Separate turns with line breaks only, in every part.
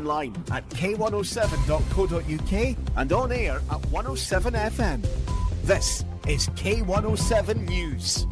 online at k107.co.uk and on air at 107FM. This is K107 News.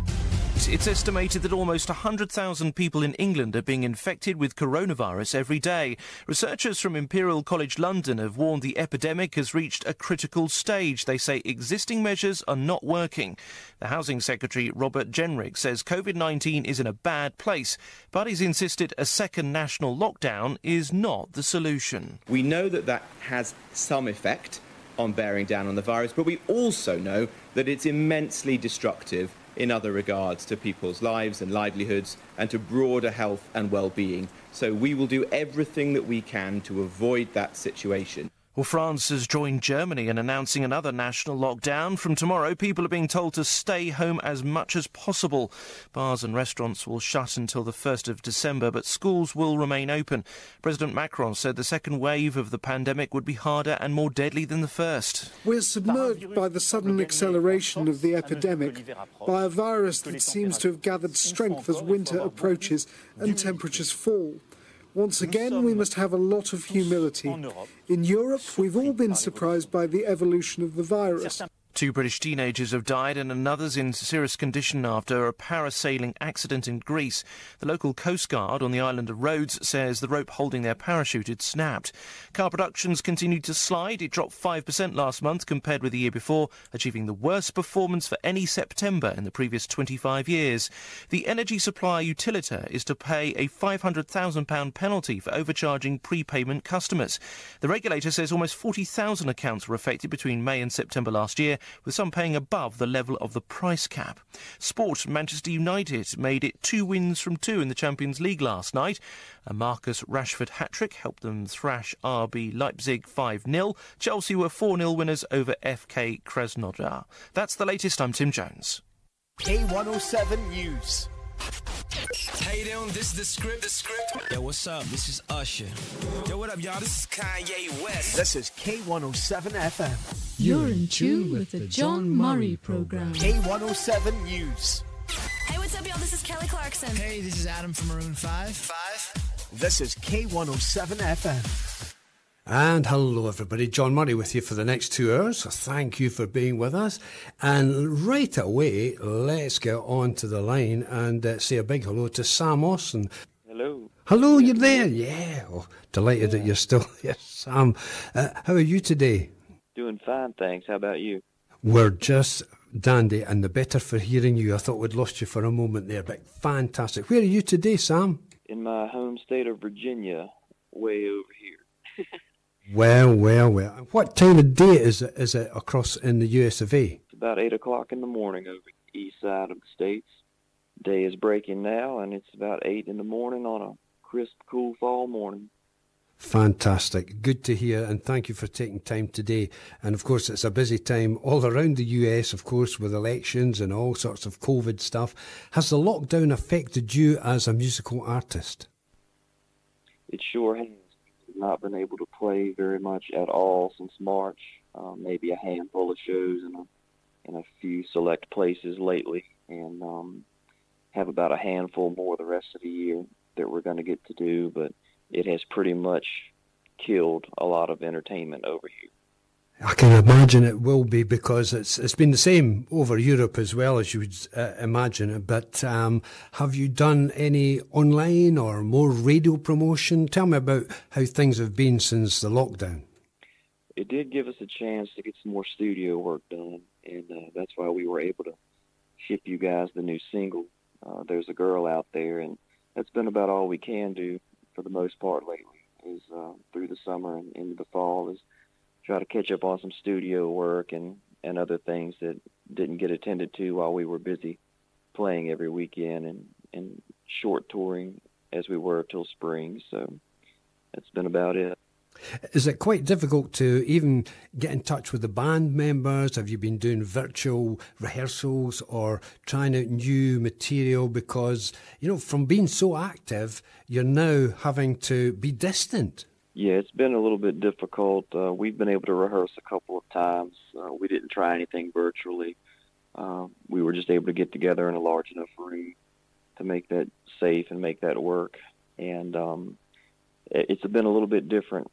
It's estimated that almost 100,000 people in England are being infected with coronavirus every day. Researchers from Imperial College London have warned the epidemic has reached a critical stage. They say existing measures are not working. The Housing Secretary, Robert Jenrick, says COVID 19 is in a bad place, but he's insisted a second national lockdown is not the solution.
We know that that has some effect on bearing down on the virus, but we also know that it's immensely destructive in other regards to people's lives and livelihoods and to broader health and well-being. So we will do everything that we can to avoid that situation.
Well, France has joined Germany in announcing another national lockdown. From tomorrow, people are being told to stay home as much as possible. Bars and restaurants will shut until the 1st of December, but schools will remain open. President Macron said the second wave of the pandemic would be harder and more deadly than the first.
We're submerged by the sudden acceleration of the epidemic, by a virus that seems to have gathered strength as winter approaches and temperatures fall. Once again, we must have a lot of humility. In Europe, we've all been surprised by the evolution of the virus.
Two British teenagers have died and another's in serious condition after a parasailing accident in Greece. The local Coast Guard on the island of Rhodes says the rope holding their parachute had snapped. Car productions continued to slide. It dropped 5% last month compared with the year before, achieving the worst performance for any September in the previous 25 years. The energy supplier Utilita is to pay a £500,000 penalty for overcharging prepayment customers. The regulator says almost 40,000 accounts were affected between May and September last year with some paying above the level of the price cap. Sport Manchester United made it two wins from two in the Champions League last night. A Marcus Rashford hat trick helped them thrash RB Leipzig 5 0. Chelsea were 4 0 winners over FK Krasnodar. That's the latest. I'm Tim Jones.
K107 News.
How you doing? This is the script. The script. Yo, what's up? This is Usher. Yo, what up, y'all? This is Kanye West.
This is K107 FM.
You're in tune with the John Murray program.
K107 News.
Hey, what's up, y'all? This is Kelly Clarkson.
Hey, this is Adam from Maroon 5.
Five.
This is K107 FM.
And hello, everybody. John Murray with you for the next two hours. So thank you for being with us. And right away, let's get on to the line and uh, say a big hello to Sam Austin.
Hello.
Hello, you're there? Yeah. Oh, delighted that you're still here, Sam. Uh, how are you today?
Doing fine, thanks. How about you?
We're just dandy, and the better for hearing you. I thought we'd lost you for a moment there, but fantastic. Where are you today, Sam?
In my home state of Virginia, way over here.
Well, well, well. What time of day is it, is it across in the US of A?
It's about 8 o'clock in the morning over the east side of the states. Day is breaking now, and it's about 8 in the morning on a crisp, cool fall morning.
Fantastic. Good to hear, and thank you for taking time today. And of course, it's a busy time all around the US, of course, with elections and all sorts of COVID stuff. Has the lockdown affected you as a musical artist?
It sure has. Not been able to play very much at all since March. Um, maybe a handful of shows in a, in a few select places lately, and um, have about a handful more the rest of the year that we're going to get to do. But it has pretty much killed a lot of entertainment over here.
I can imagine it will be because it's it's been the same over Europe as well as you would uh, imagine. But um, have you done any online or more radio promotion? Tell me about how things have been since the lockdown.
It did give us a chance to get some more studio work done, and uh, that's why we were able to ship you guys the new single. Uh, There's a girl out there, and that's been about all we can do for the most part lately. Is uh, through the summer and into the fall is try to catch up on some studio work and and other things that didn't get attended to while we were busy playing every weekend and and short touring as we were till spring. So that's been about it.
Is it quite difficult to even get in touch with the band members? Have you been doing virtual rehearsals or trying out new material? Because, you know, from being so active, you're now having to be distant.
Yeah, it's been a little bit difficult. Uh, we've been able to rehearse a couple of times. Uh, we didn't try anything virtually. Uh, we were just able to get together in a large enough room to make that safe and make that work. And um, it's been a little bit different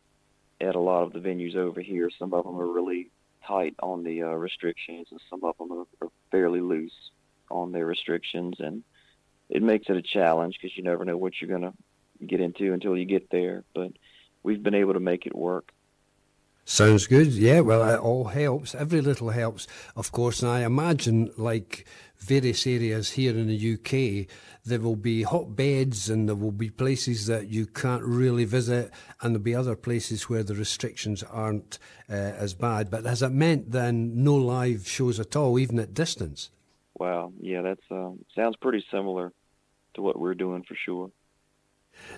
at a lot of the venues over here. Some of them are really tight on the uh, restrictions, and some of them are, are fairly loose on their restrictions, and it makes it a challenge because you never know what you're going to get into until you get there. But we've been able to make it work.
Sounds good. Yeah, well, it all helps. Every little helps, of course. And I imagine, like various areas here in the UK, there will be hotbeds and there will be places that you can't really visit, and there'll be other places where the restrictions aren't uh, as bad. But has it meant then no live shows at all, even at distance?
Wow, yeah, that uh, sounds pretty similar to what we're doing for sure.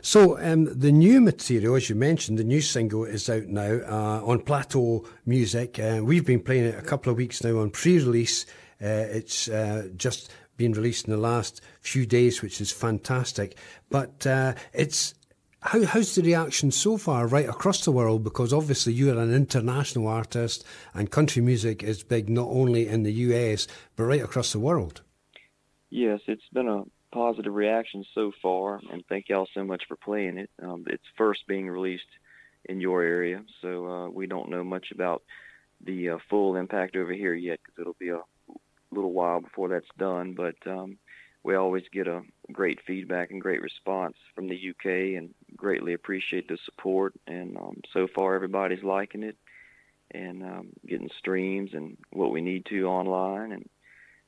So um, the new material, as you mentioned, the new single is out now uh, on Plateau Music. Uh, we've been playing it a couple of weeks now on pre-release. Uh, it's uh, just been released in the last few days, which is fantastic. But uh, it's how, how's the reaction so far right across the world? Because obviously you're an international artist, and country music is big not only in the US but right across the world.
Yes, it's been a positive reaction so far, and thank y'all so much for playing it. Um, it's first being released in your area, so uh, we don't know much about the uh, full impact over here yet because it'll be a little while before that's done. But um, we always get a great feedback and great response from the UK, and greatly appreciate the support. And um, so far, everybody's liking it and um, getting streams and what we need to online, and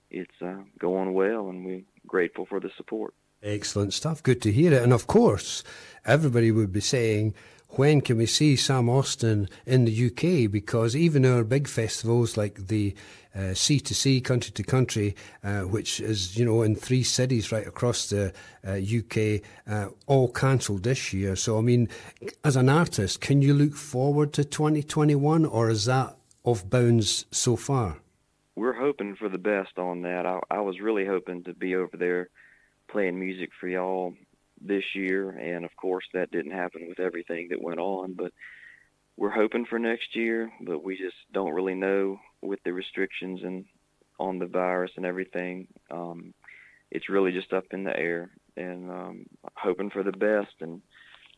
it's uh, going well, and we're grateful for the support.
Excellent stuff. Good to hear it. And of course, everybody would be saying, when can we see Sam Austin in the UK? Because even our big festivals like the uh, Sea to Sea, Country to Country, uh, which is you know in three cities right across the uh, UK, uh, all cancelled this year. So I mean, as an artist, can you look forward to 2021, or is that off bounds so far?
We're hoping for the best on that. I, I was really hoping to be over there playing music for y'all this year, and of course that didn't happen with everything that went on. But we're hoping for next year, but we just don't really know with the restrictions and on the virus and everything. Um, it's really just up in the air, and um, hoping for the best and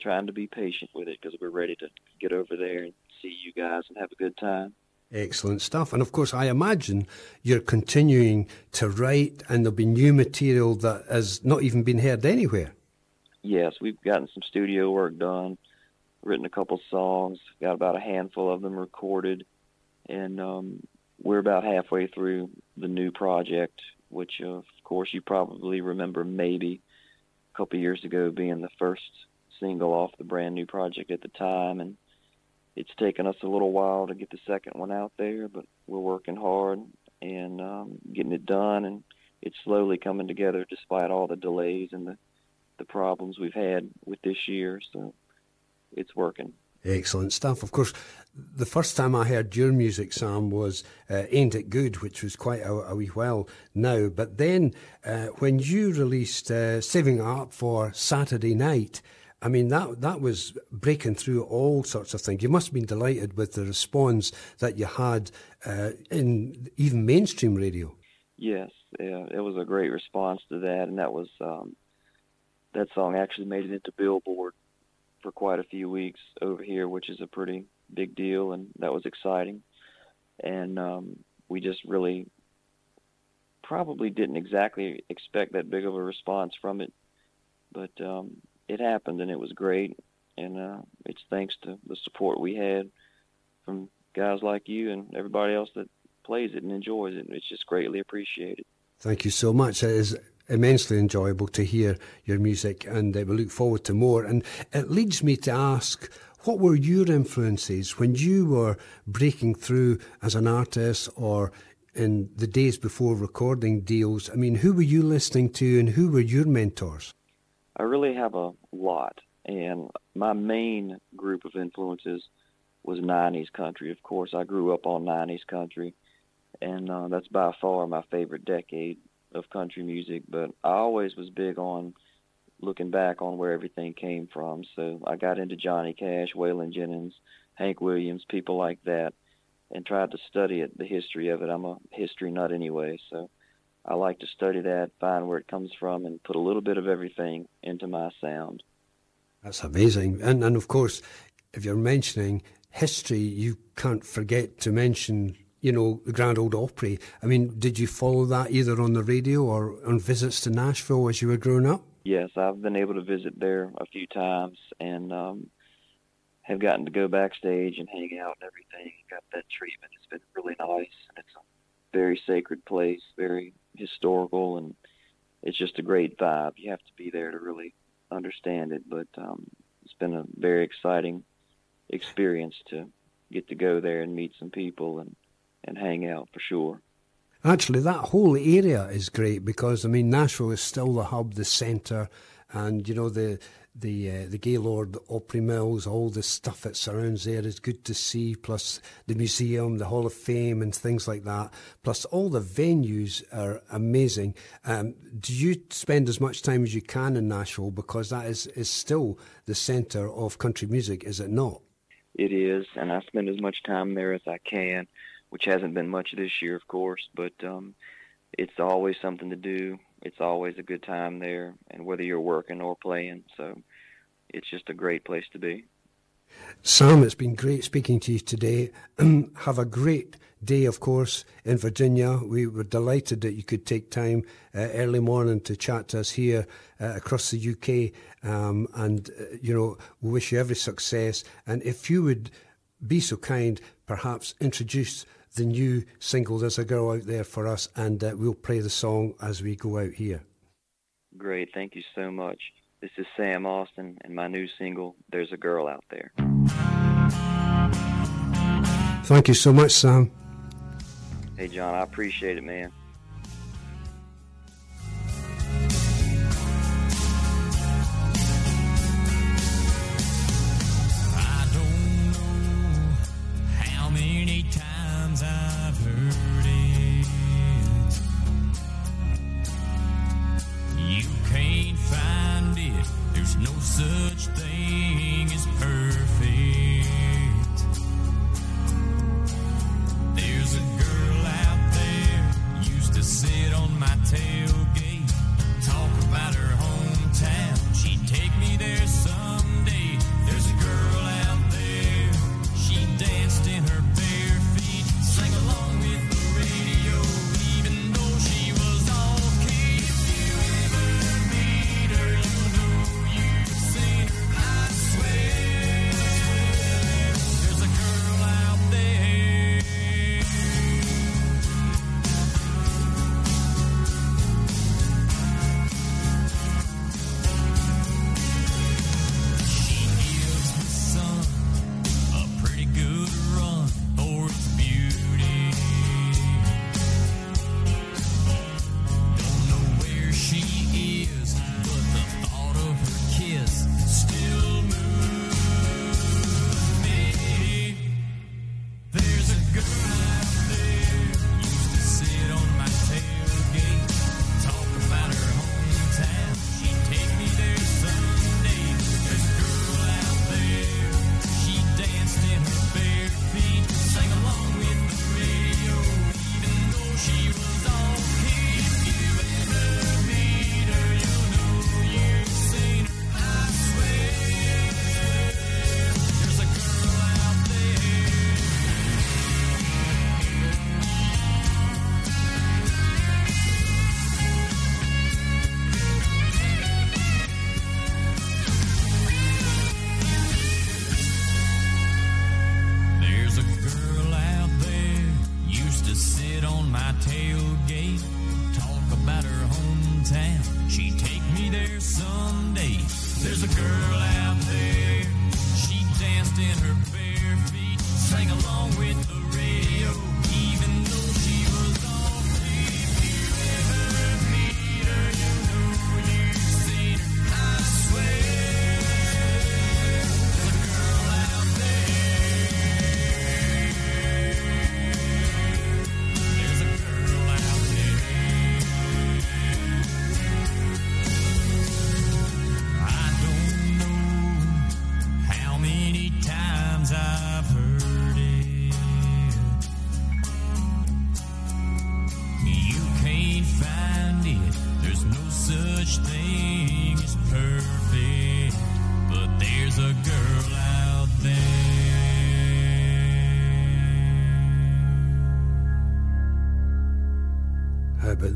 trying to be patient with it because we're ready to get over there and see you guys and have a good time.
Excellent stuff. And of course, I imagine you're continuing to write, and there'll be new material that has not even been heard anywhere
yes, we've gotten some studio work done, written a couple songs, got about a handful of them recorded, and um, we're about halfway through the new project, which uh, of course you probably remember maybe a couple years ago being the first single off the brand new project at the time, and it's taken us a little while to get the second one out there, but we're working hard and um, getting it done, and it's slowly coming together despite all the delays and the the problems we've had with this year. So it's working.
Excellent stuff. Of course, the first time I heard your music, Sam, was uh, Ain't It Good, which was quite a, a wee while now. But then uh, when you released uh, Saving Up for Saturday Night, I mean, that, that was breaking through all sorts of things. You must have been delighted with the response that you had uh, in even mainstream radio.
Yes, yeah, it was a great response to that, and that was um, that song actually made it into Billboard for quite a few weeks over here, which is a pretty big deal, and that was exciting. And um, we just really probably didn't exactly expect that big of a response from it, but um, it happened, and it was great. And uh, it's thanks to the support we had from guys like you and everybody else that plays it and enjoys it. It's just greatly appreciated.
Thank you so much. It is immensely enjoyable to hear your music, and uh, we look forward to more. And it leads me to ask. What were your influences when you were breaking through as an artist or in the days before recording deals? I mean, who were you listening to and who were your mentors?
I really have a lot. And my main group of influences was 90s country. Of course, I grew up on 90s country, and uh, that's by far my favorite decade of country music, but I always was big on looking back on where everything came from. So I got into Johnny Cash, Waylon Jennings, Hank Williams, people like that, and tried to study it, the history of it. I'm a history nut anyway, so I like to study that, find where it comes from, and put a little bit of everything into my sound.
That's amazing. And, and of course, if you're mentioning history, you can't forget to mention, you know, the Grand Ole Opry. I mean, did you follow that either on the radio or on visits to Nashville as you were growing up?
Yes, I've been able to visit there a few times and um, have gotten to go backstage and hang out and everything. Got that treatment. It's been really nice, and it's a very sacred place, very historical, and it's just a great vibe. You have to be there to really understand it, but um, it's been a very exciting experience to get to go there and meet some people and and hang out for sure.
Actually, that whole area is great because I mean Nashville is still the hub, the centre, and you know the the uh, the Gaylord Opry Mills, all the stuff that surrounds there is good to see. Plus the museum, the Hall of Fame, and things like that. Plus all the venues are amazing. Um, do you spend as much time as you can in Nashville because that is is still the centre of country music, is it not?
It is, and I spend as much time there as I can, which hasn't been much this year, of course, but um, it's always something to do it's always a good time there, and whether you're working or playing, so it's just a great place to be.
Sam, it's been great speaking to you today. Have a great day, of course, in Virginia. We were delighted that you could take time uh, early morning to chat to us here uh, across the UK. Um, and, uh, you know, we wish you every success. And if you would be so kind, perhaps introduce the new single There's a Girl Out There for us, and uh, we'll play the song as we go out here.
Great. Thank you so much. This is Sam Austin and my new single, There's a Girl Out There.
Thank you so much, Sam.
Hey, John, I appreciate it, man.
Such thing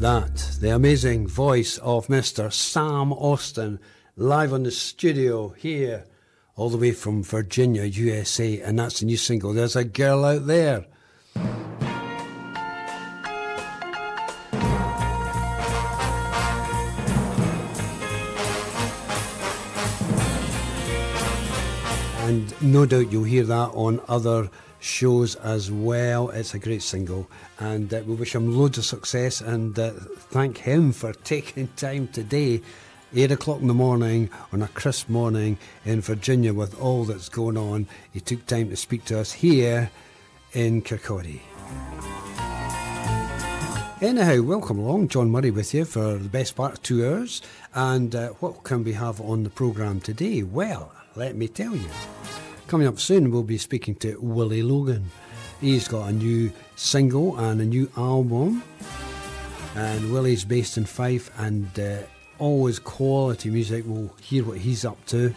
that? The amazing voice of Mr. Sam Austin, live on the studio here, all the way from Virginia, USA, and that's the new single. There's a girl out there. And no doubt you'll hear that on other shows as well. It's a great single, and uh, we wish him loads of success and uh, thank him for taking time today. 8 o'clock in the morning on a crisp morning in Virginia with all that's going on. He took time to speak to us here in Kirkcaldy. Anyhow, welcome along. John Murray with you for the best part of two hours. And uh, what can we have on the programme today? Well, let me tell you. Coming up soon, we'll be speaking to Willie Logan. He's got a new single and a new album. And Willie's based in Fife and uh, always quality music. We'll hear what he's up to.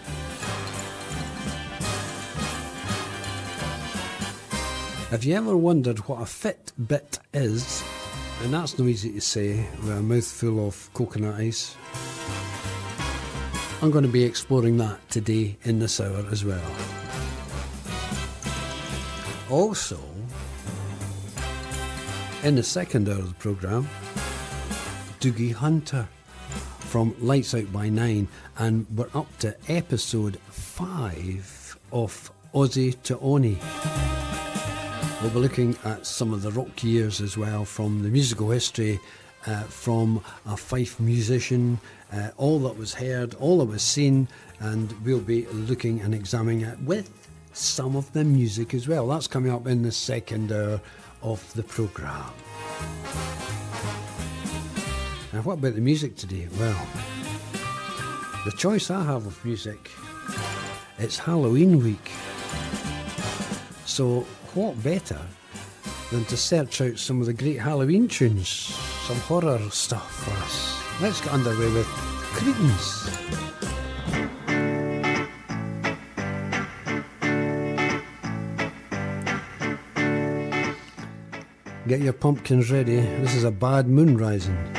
Have you ever wondered what a Fitbit is? And that's no easy to say with a mouthful of coconut ice. I'm going to be exploring that today in this hour as well. Also, in the second hour of the programme, Doogie Hunter from Lights Out by Nine, and we're up to episode five of Aussie to Oni. We'll be looking at some of the rock years as well from the musical history uh, from a Fife musician, uh, all that was heard, all that was seen, and we'll be looking and examining it with some of the music as well. That's coming up in the second hour of the programme. Now, what about the music today? Well, the choice I have of music, it's Halloween week. So, what better than to search out some of the great Halloween tunes, some horror stuff for us? Let's get underway with Creedence. Get your pumpkins ready. This is a bad moon rising.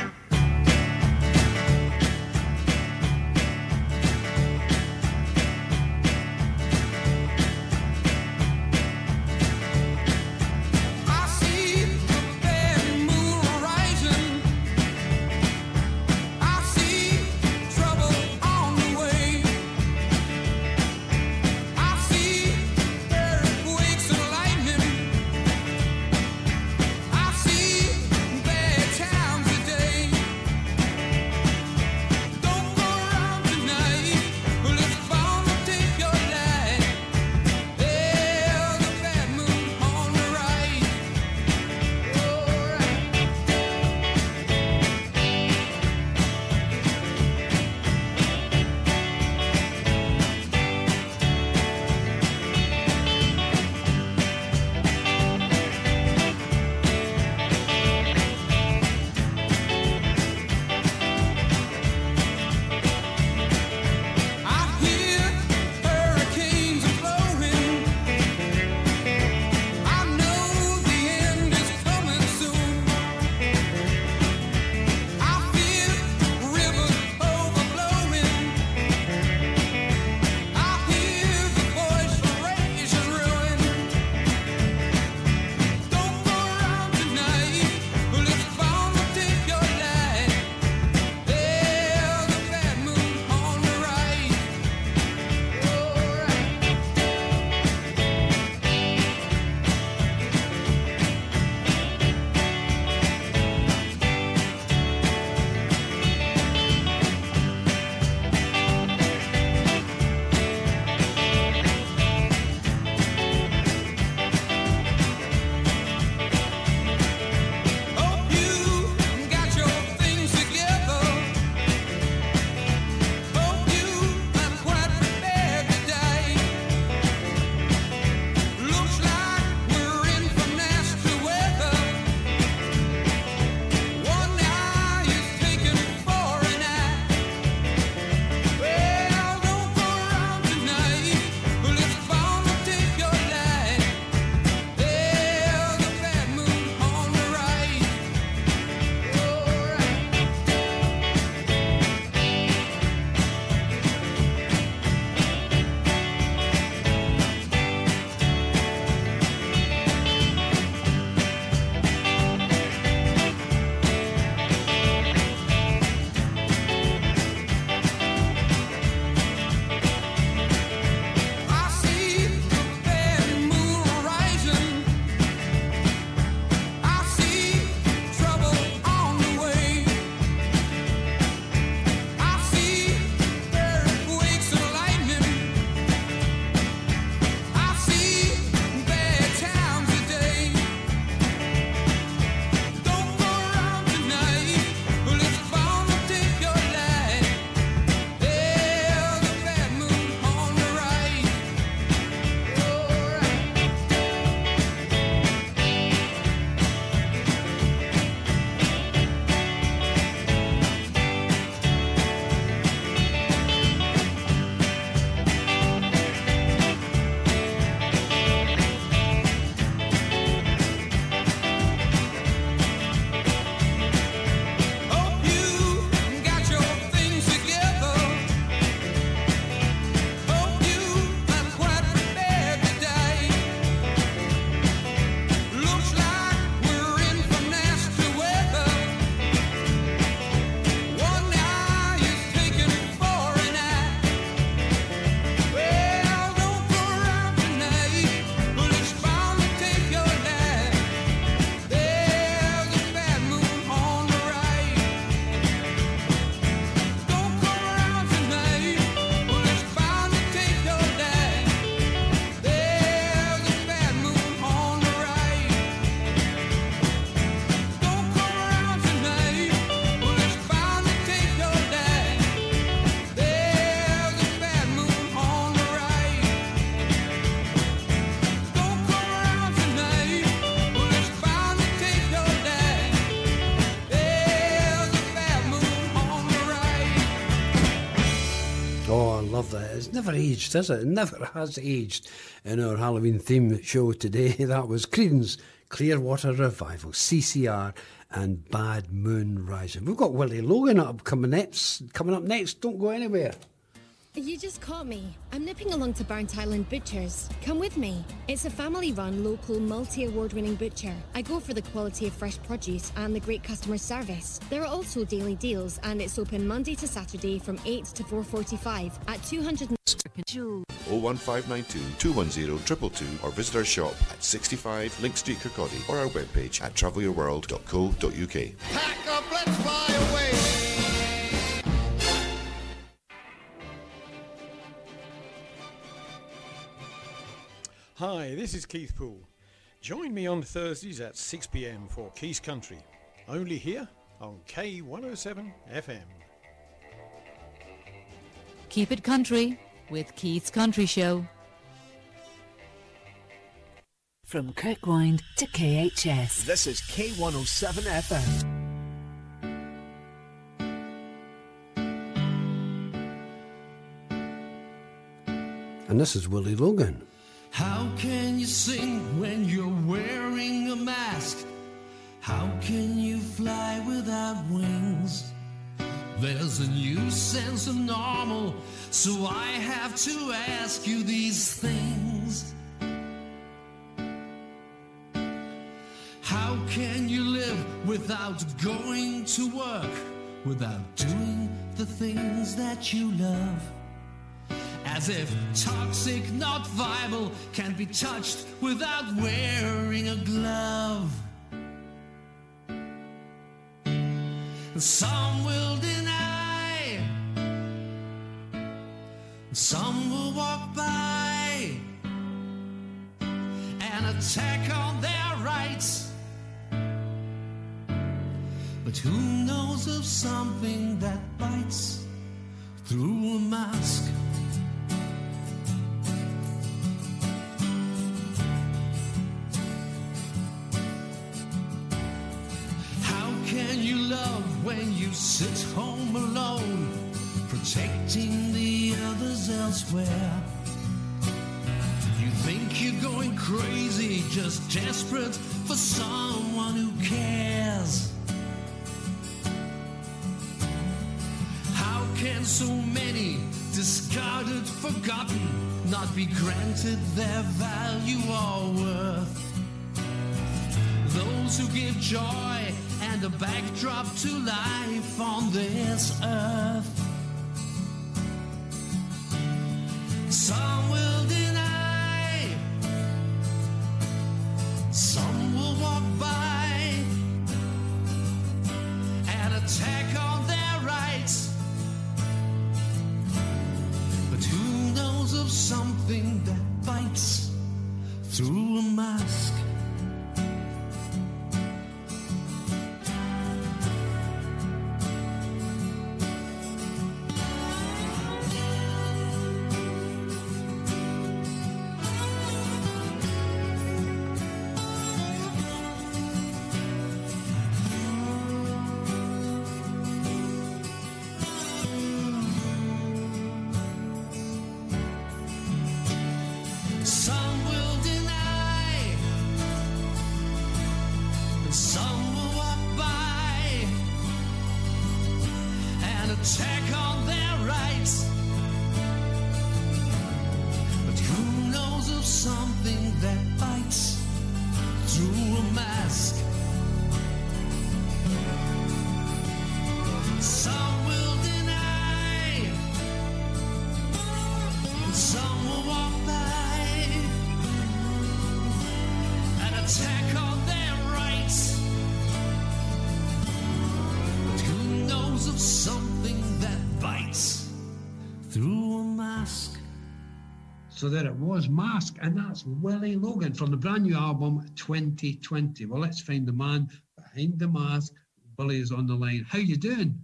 Never aged, has it? It never has aged. In our Halloween theme show today, that was Creedence, Clearwater Revival, CCR, and Bad Moon Rising. We've got Willie Logan up coming next. Coming up next. Don't go anywhere.
You just caught me. I'm nipping along to Burntisland Butchers. Come with me. It's a family run, local, multi award winning butcher. I go for the quality of fresh produce and the great customer service. There are also daily deals, and it's open Monday to Saturday from 8 to 4.45 at 200.
01592 210 or visit our shop at 65 Link Street Kirkcaldy or our webpage at travelyourworld.co.uk.
Pack up, let's fly away.
Hi, this is Keith Poole. Join me on Thursdays at 6 pm for Keith's Country, only here on K107 FM.
Keep it country with Keith's Country Show. From Kirkwind to KHS.
This is K107 FM.
And this is Willie Logan.
How can you sing when you're wearing a mask? How can you fly without wings? There's a new sense of normal, so I have to ask you these things. How can you live without going to work, without doing the things that you love? As if toxic, not viable, can be touched without wearing a glove. Some will deny, some will walk by and attack on their rights. But who knows of something that bites through a mask? When you sit home alone, protecting the others elsewhere? You think you're going crazy, just desperate for someone who cares. How can so many discarded, forgotten, not be granted their value or worth? Those who give joy and a backdrop to life on this earth. Some will deny, some will walk by and attack on their rights. But who knows of something that bites through a mask?
So there it was, Mask, and that's Willie Logan from the brand new album 2020. Well, let's find the man behind the mask. Willie is on the line. How you doing?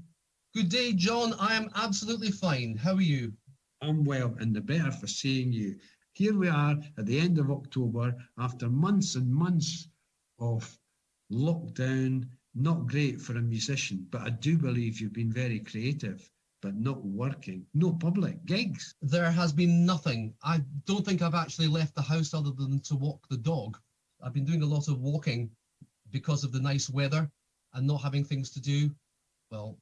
Good day, John. I am absolutely fine. How are you?
I'm well, and the better for seeing you. Here we are at the end of October after months and months of lockdown. Not great for a musician, but I do believe you've been very creative. But not working. No public gigs.
There has been nothing. I don't think I've actually left the house other than to walk the dog. I've been doing a lot of walking because of the nice weather and not having things to do. Well,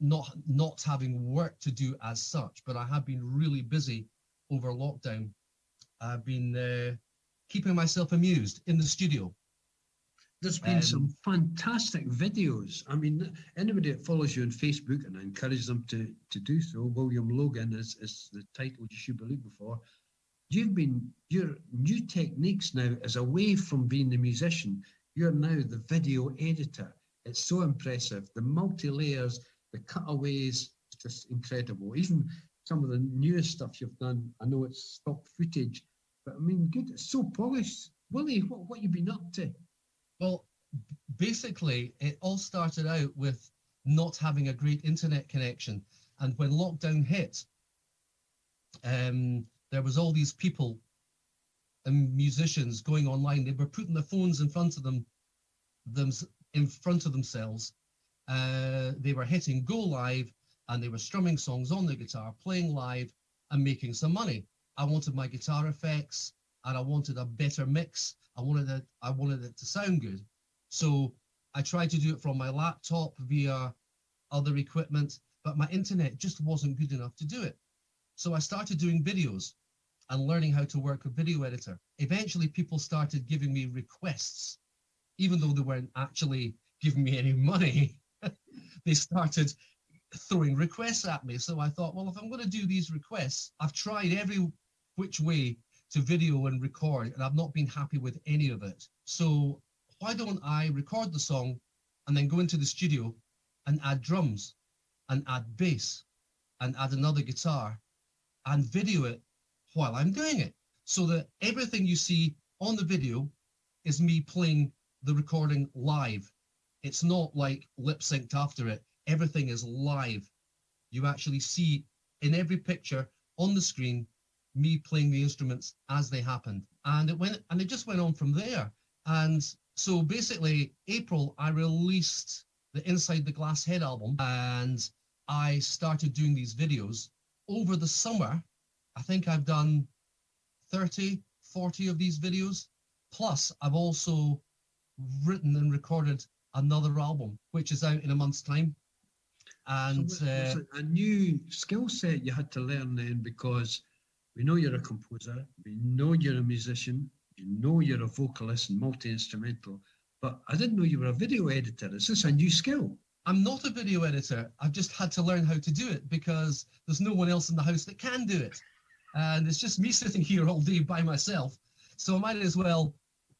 not not having work to do as such, but I have been really busy over lockdown. I've been uh, keeping myself amused in the studio.
There's been
Um,
some fantastic videos. I mean, anybody that follows you on Facebook, and I encourage them to, to do so, William Logan is, is the title you should be looking for. You've been, your new techniques now is away from being the musician. You're now the video editor. It's so impressive. The multi layers, the cutaways, it's just incredible. Even some of the newest stuff you've done, I know it's stock footage, but I mean, good. It's so polished. Willie, what, what you been up to?
Well, basically, it all started out with not having a great internet connection. And when lockdown hit, um, there was all these people and musicians going online. They were putting their phones in front of them, them in front of themselves. Uh, they were hitting go live, and they were strumming songs on the guitar, playing live, and making some money. I wanted my guitar effects, and I wanted a better mix. I wanted it. I wanted it to sound good. So I tried to do it from my laptop via other equipment, but my internet just wasn't good enough to do it. So I started doing videos and learning how to work a video editor. Eventually, people started giving me requests, even though they weren't actually giving me any money. they started throwing requests at me. So I thought, well, if I'm going to do these requests, I've tried every which way to video and record, and I've not been happy with any of it. So why don't I record the song and then go into the studio and add drums and add bass and add another guitar and video it while I'm doing it so that everything you see on the video is me playing the recording live. It's not like lip synced after it. Everything is live. You actually see in every picture on the screen me playing the instruments as they happened. And it went and it just went on from there. And so basically April I released the Inside the Glass Head album and I started doing these videos over the summer. I think I've done 30, 40 of these videos. Plus, I've also written and recorded another album, which is out in a month's time. And
So
uh,
a new skill set you had to learn then because we know you're a composer, we know you're a musician, you know you're a vocalist and multi instrumental, but I didn't know you were a video editor. Is this a new skill?
I'm not a video editor. I've just had to learn how to do it because there's no one else in the house that can do it. And it's just me sitting here all day by myself. So I might as well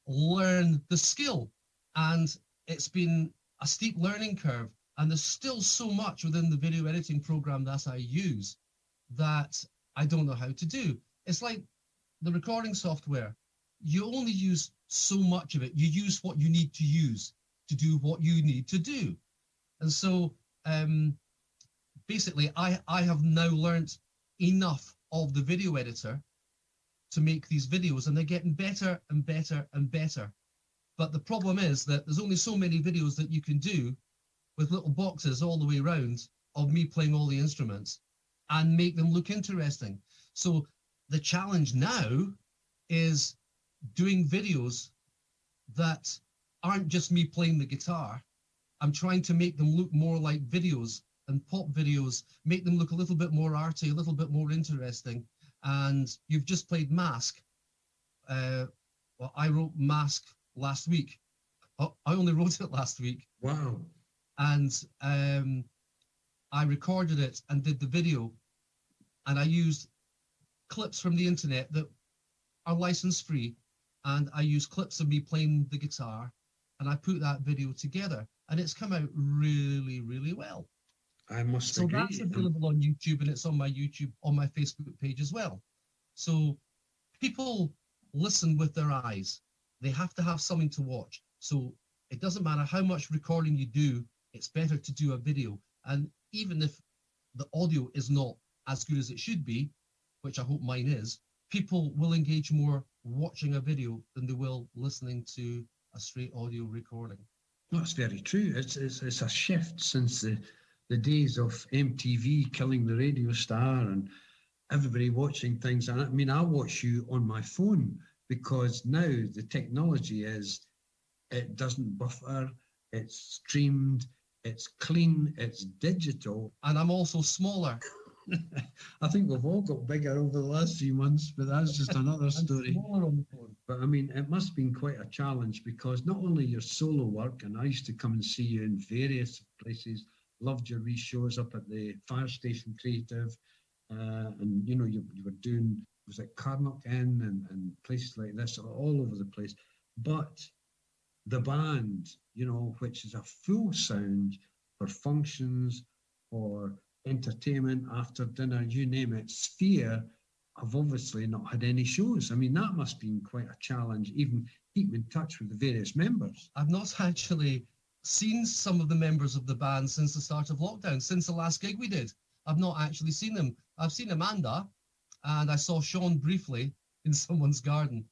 learn the skill. And it's been a steep learning curve. And there's still so much within the video editing program that I use that I don't know how to do. It's like the recording software. You only use so much of it. You use what you need to use to do what you need to do. And so um, basically, I, I have now learnt enough of the video editor to make these videos, and they're getting better and better and better. But the problem is that there's only so many videos that you can do with little boxes all the way around of me playing all the instruments and make them look interesting. So the challenge now is doing videos that aren't just me playing the guitar. I'm trying to make them look more like videos and pop videos, make them look a little bit more arty, a little bit more interesting. And you've just played Mask. Uh, well, I wrote Mask last week. Oh, I only wrote it last week.
Wow.
And um, I recorded it and did the video. And I used clips from the internet that are license free. And I used clips of me playing the guitar. And I put that video together. And it's come out really, really well.
I must
So
agree.
that's available on YouTube and it's on my YouTube, on my Facebook page as well. So people listen with their eyes. They have to have something to watch. So it doesn't matter how much recording you do, it's better to do a video. And even if the audio is not as good as it should be, which I hope mine is, people will engage more watching a video than they will listening to a straight audio recording.
That's very true. It's, it's, it's a shift since the the days of MTV killing the radio star and everybody watching things. I mean, I watch you on my phone because now the technology is it doesn't buffer, it's streamed, it's clean, it's digital.
And I'm also smaller.
I think we've all got bigger over the last few months, but that's just another story.
smaller on the phone.
But I mean, it must have been quite a challenge because not only your solo work, and I used to come and see you in various places, loved your wee shows up at the fire station creative, uh, and you know, you, you were doing, was it Carnock Inn and, and places like this, all over the place. But the band, you know, which is a full sound for functions, for entertainment, after dinner, you name it, Sphere have obviously not had any shows. I mean, that must been quite a challenge, even keeping in touch with the various members.
I've not actually seen some of the members of the band since the start of lockdown, since the last gig we did. I've not actually seen them. I've seen Amanda and I saw Sean briefly in someone's garden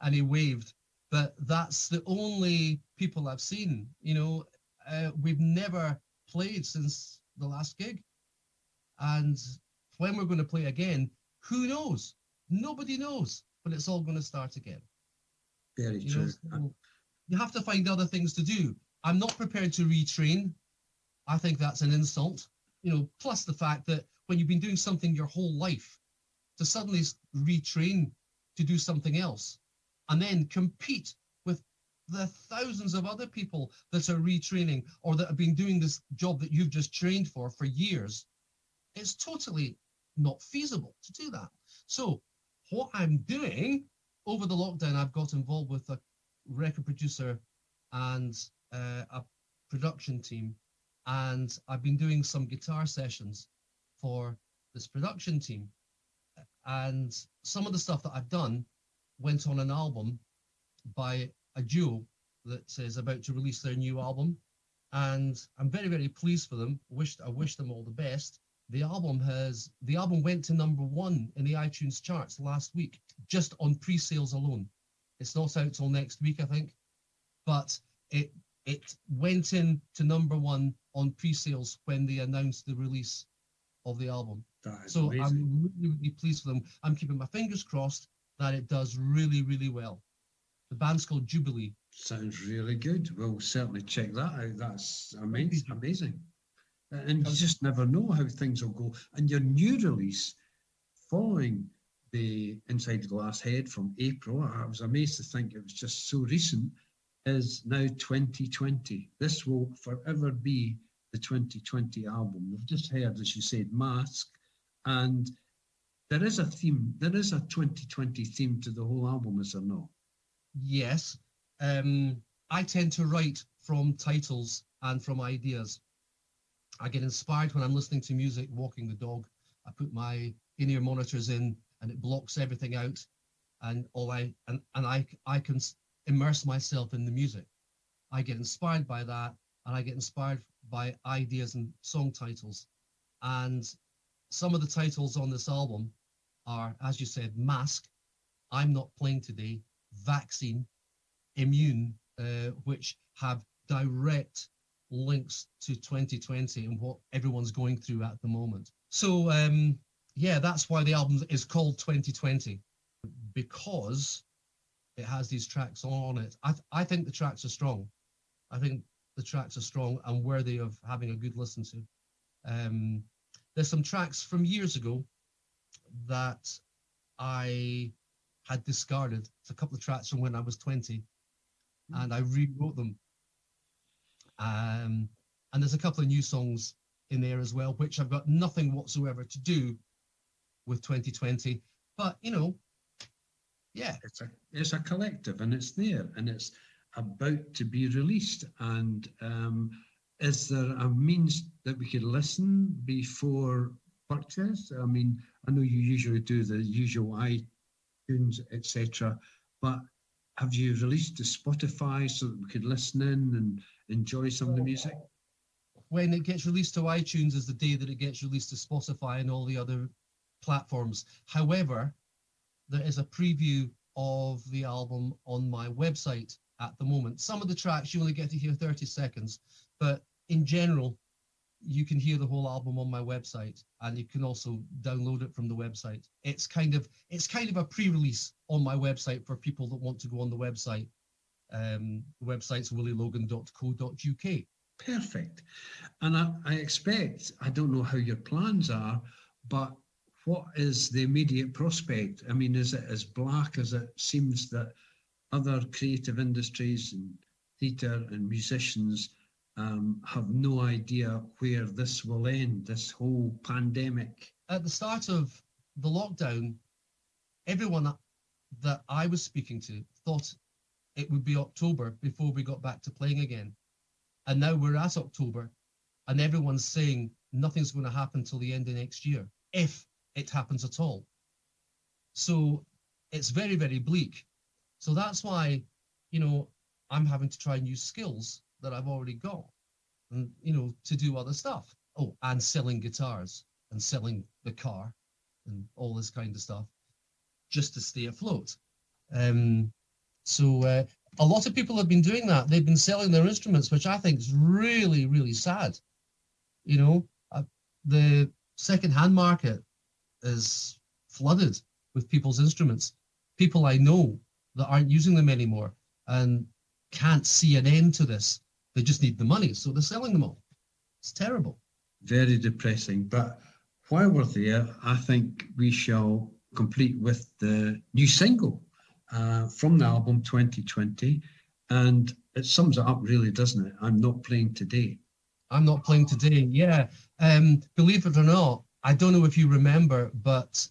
and he waved. But that's the only people I've seen. You know, uh, we've never played since the last gig. And when we're going to play again, who knows? Nobody knows, but it's all going to start again.
Very
You,
true.
know, you have to find other things to do. I'm not prepared to retrain. I think that's an insult. You know, plus the fact that when you've been doing something your whole life, to suddenly retrain to do something else and then compete with the thousands of other people that are retraining or that have been doing this job that you've just trained for for years, it's totally not feasible to do that. So, what I'm doing over the lockdown, I've got involved with a record producer and uh, a production team, and I've been doing some guitar sessions for this production team. And some of the stuff that I've done went on an album by a duo that is about to release their new album. And I'm very, very pleased for them. Wished I wish them all the best. The album has the album went to number one in the iTunes charts last week, just on pre-sales alone. It's not out till next week, I think, but it it went in to number one on pre-sales when they announced the release of the album. So
amazing.
I'm really, really pleased for them. I'm keeping my fingers crossed that it does really, really well. The band's called Jubilee.
Sounds really good. We'll certainly check that out. That's amazing. Amazing. Uh, and you just never know how things will go. And your new release, following the Inside the Glass Head from April, I was amazed to think it was just so recent, is now 2020. This will forever be the 2020 album. We've just heard, as you said, Mask, and there is a theme, there is a 2020 theme to the whole album, is there not?
Yes. Um, I tend to write from titles and from ideas. I get inspired when I'm listening to music, walking the dog. I put my in-ear monitors in, and it blocks everything out, and all I and, and I I can immerse myself in the music. I get inspired by that, and I get inspired by ideas and song titles. And some of the titles on this album are, as you said, Mask, I'm Not Playing Today, Vaccine, Immune, uh, which have direct links to 2020 and what everyone's going through at the moment. So, um, yeah, that's why the album is called 2020 because it has these tracks on it. I, th- I think the tracks are strong. I think the tracks are strong and worthy of having a good listen to. Um, there's some tracks from years ago that I had discarded. It's a couple of tracks from when I was 20, and I rewrote them. Um, and there's a couple of new songs in there as well, which I've got nothing whatsoever to do with 2020. But you know, yeah,
it's a it's a collective and it's there and it's about to be released. And um, is there a means that we could listen before purchase? I mean, I know you usually do the usual iTunes, etc. But have you released to Spotify so that we could listen in and enjoy some of the music?
when it gets released to iTunes is the day that it gets released to Spotify and all the other platforms. However, there is a preview of the album on my website at the moment. Some of the tracks you only get to hear 30 seconds, but in general, you can hear the whole album on my website, and you can also download it from the website. It's kind of it's kind of a pre-release on my website for people that want to go on the website. Um, the website's willielogan.co.uk.
Perfect. And I, I expect, I don't know how your plans are, but what is the immediate prospect? I mean, is it as black as it seems that other creative industries and theatre and musicians um, have no idea where this will end, this whole pandemic?
At the start of the lockdown, everyone that- I was speaking to thought it would be October before we got back to playing again. And now we're at October, and everyone's saying nothing's going to happen till the end of next year, if it happens at all. So it's very, very bleak. So that's why, you know, I'm having to try new skills that I've already got, and you know, to do other stuff. Oh, and selling guitars and selling the car and all this kind of stuff, just to stay afloat. Um, so uh, a lot of people have been doing that. They've been selling their instruments, which I think is really, really sad. You know, uh, the second-hand market is flooded with people's instruments. People I know that aren't using them anymore and can't see an end to this. They just need the money, so they're selling them all. It's terrible.
Very depressing. But while we're there, I think we shall complete with the new single uh, from the album 2020. And it sums it up, really, doesn't it? I'm not playing today.
I'm not playing today. Yeah. Um, believe it or not, I don't know if you remember, but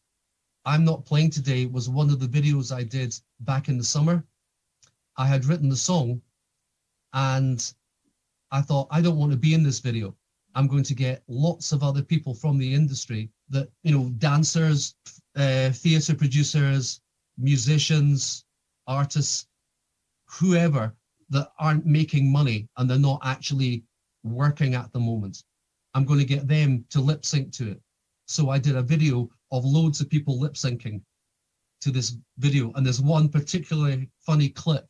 I'm not playing today was one of the videos I did back in the summer. I had written the song and I thought, I don't want to be in this video. I'm going to get lots of other people from the industry that, you know, dancers, uh, theatre producers, musicians, artists, whoever that aren't making money and they're not actually working at the moment. I'm going to get them to lip sync to it. So I did a video of loads of people lip syncing to this video. And there's one particularly funny clip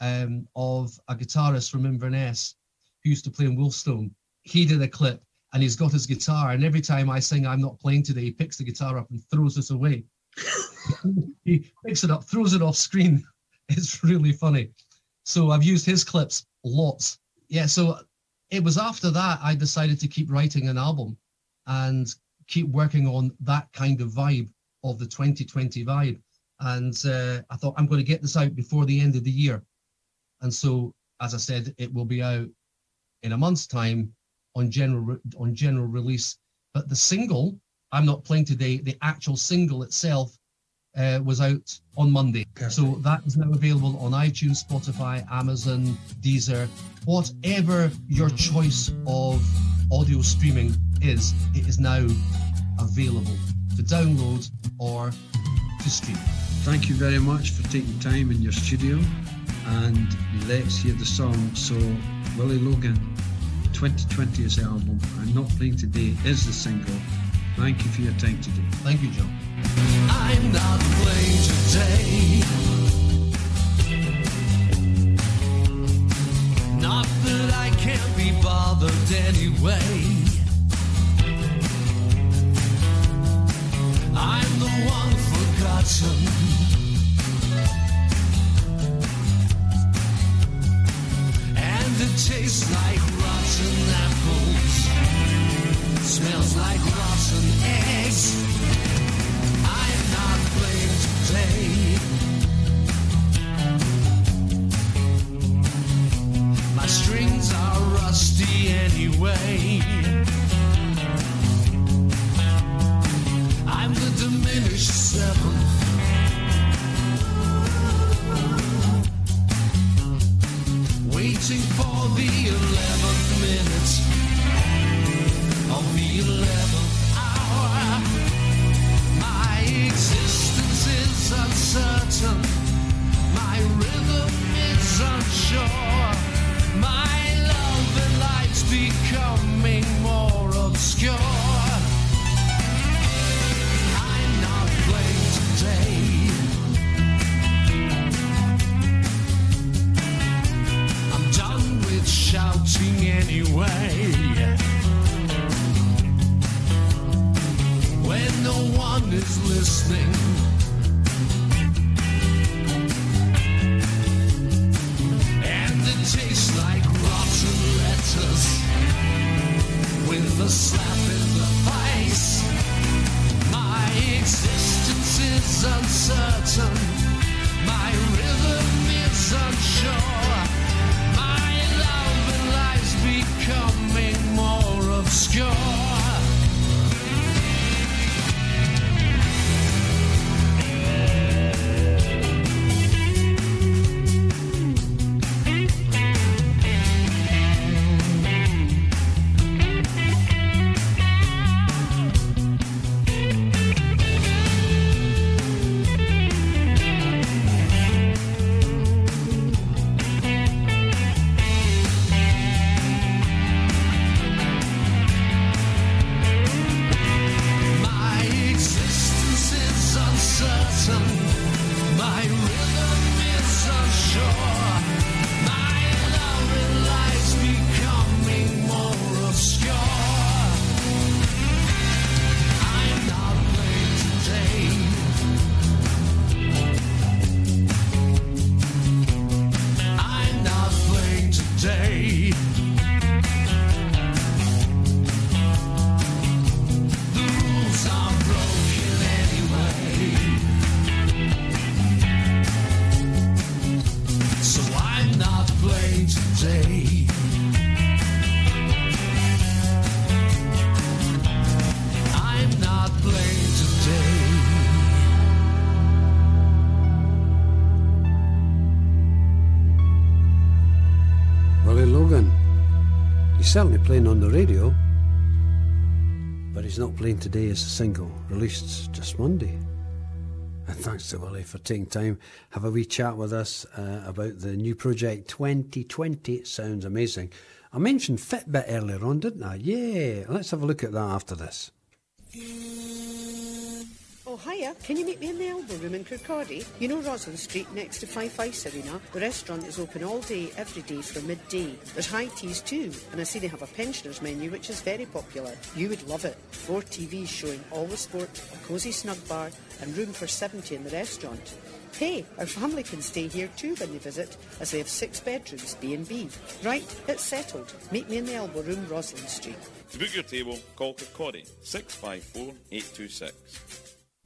um, of a guitarist from Inverness who used to play in Wolfstone. He did a clip and he's got his guitar. And every time I sing I'm Not Playing Today, he picks the guitar up and throws it away. he picks it up, throws it off screen. It's really funny. So I've used his clips lots. Yeah, so it was after that I decided to keep writing an album and keep working on that kind of vibe of the 2020 vibe. And uh, I thought I'm going to get this out before the end of the year. And so, as I said, it will be out in a month's time on general on general release. But the single, I'm not playing today. The actual single itself uh, was out on Monday. So that is now available on iTunes, Spotify, Amazon, Deezer, whatever your choice of audio streaming is. It is now available to download or to stream.
Thank you very much for taking time in your studio. And let's hear the song. So, Willie Logan, 2020 is the album. I'm Not Playing Today is the single. Thank you for your time today.
Thank you, John.
I'm not playing today.
Certainly playing on the radio, but he's not playing today as a single, released just Monday. And thanks to Willie for taking time, have a wee chat with us uh, about the new project 2020. It sounds amazing. I mentioned Fitbit earlier on, didn't I? Yeah, let's have a look at that after this.
Hiya. Can you meet me in the elbow room in Kirkcaldy? You know Rosslyn Street next to Fife Ice Arena? The restaurant is open all day, every day from midday. There's high teas too, and I see they have a pensioners menu which is very popular. You would love it. Four TVs showing all the sport, a cosy snug bar, and room for 70 in the restaurant. Hey, our family can stay here too when they visit, as they have six bedrooms, B&B. Right, it's settled. Meet me in the elbow room, Rosslyn Street.
To book your table, call Kirkcaldy 654 826.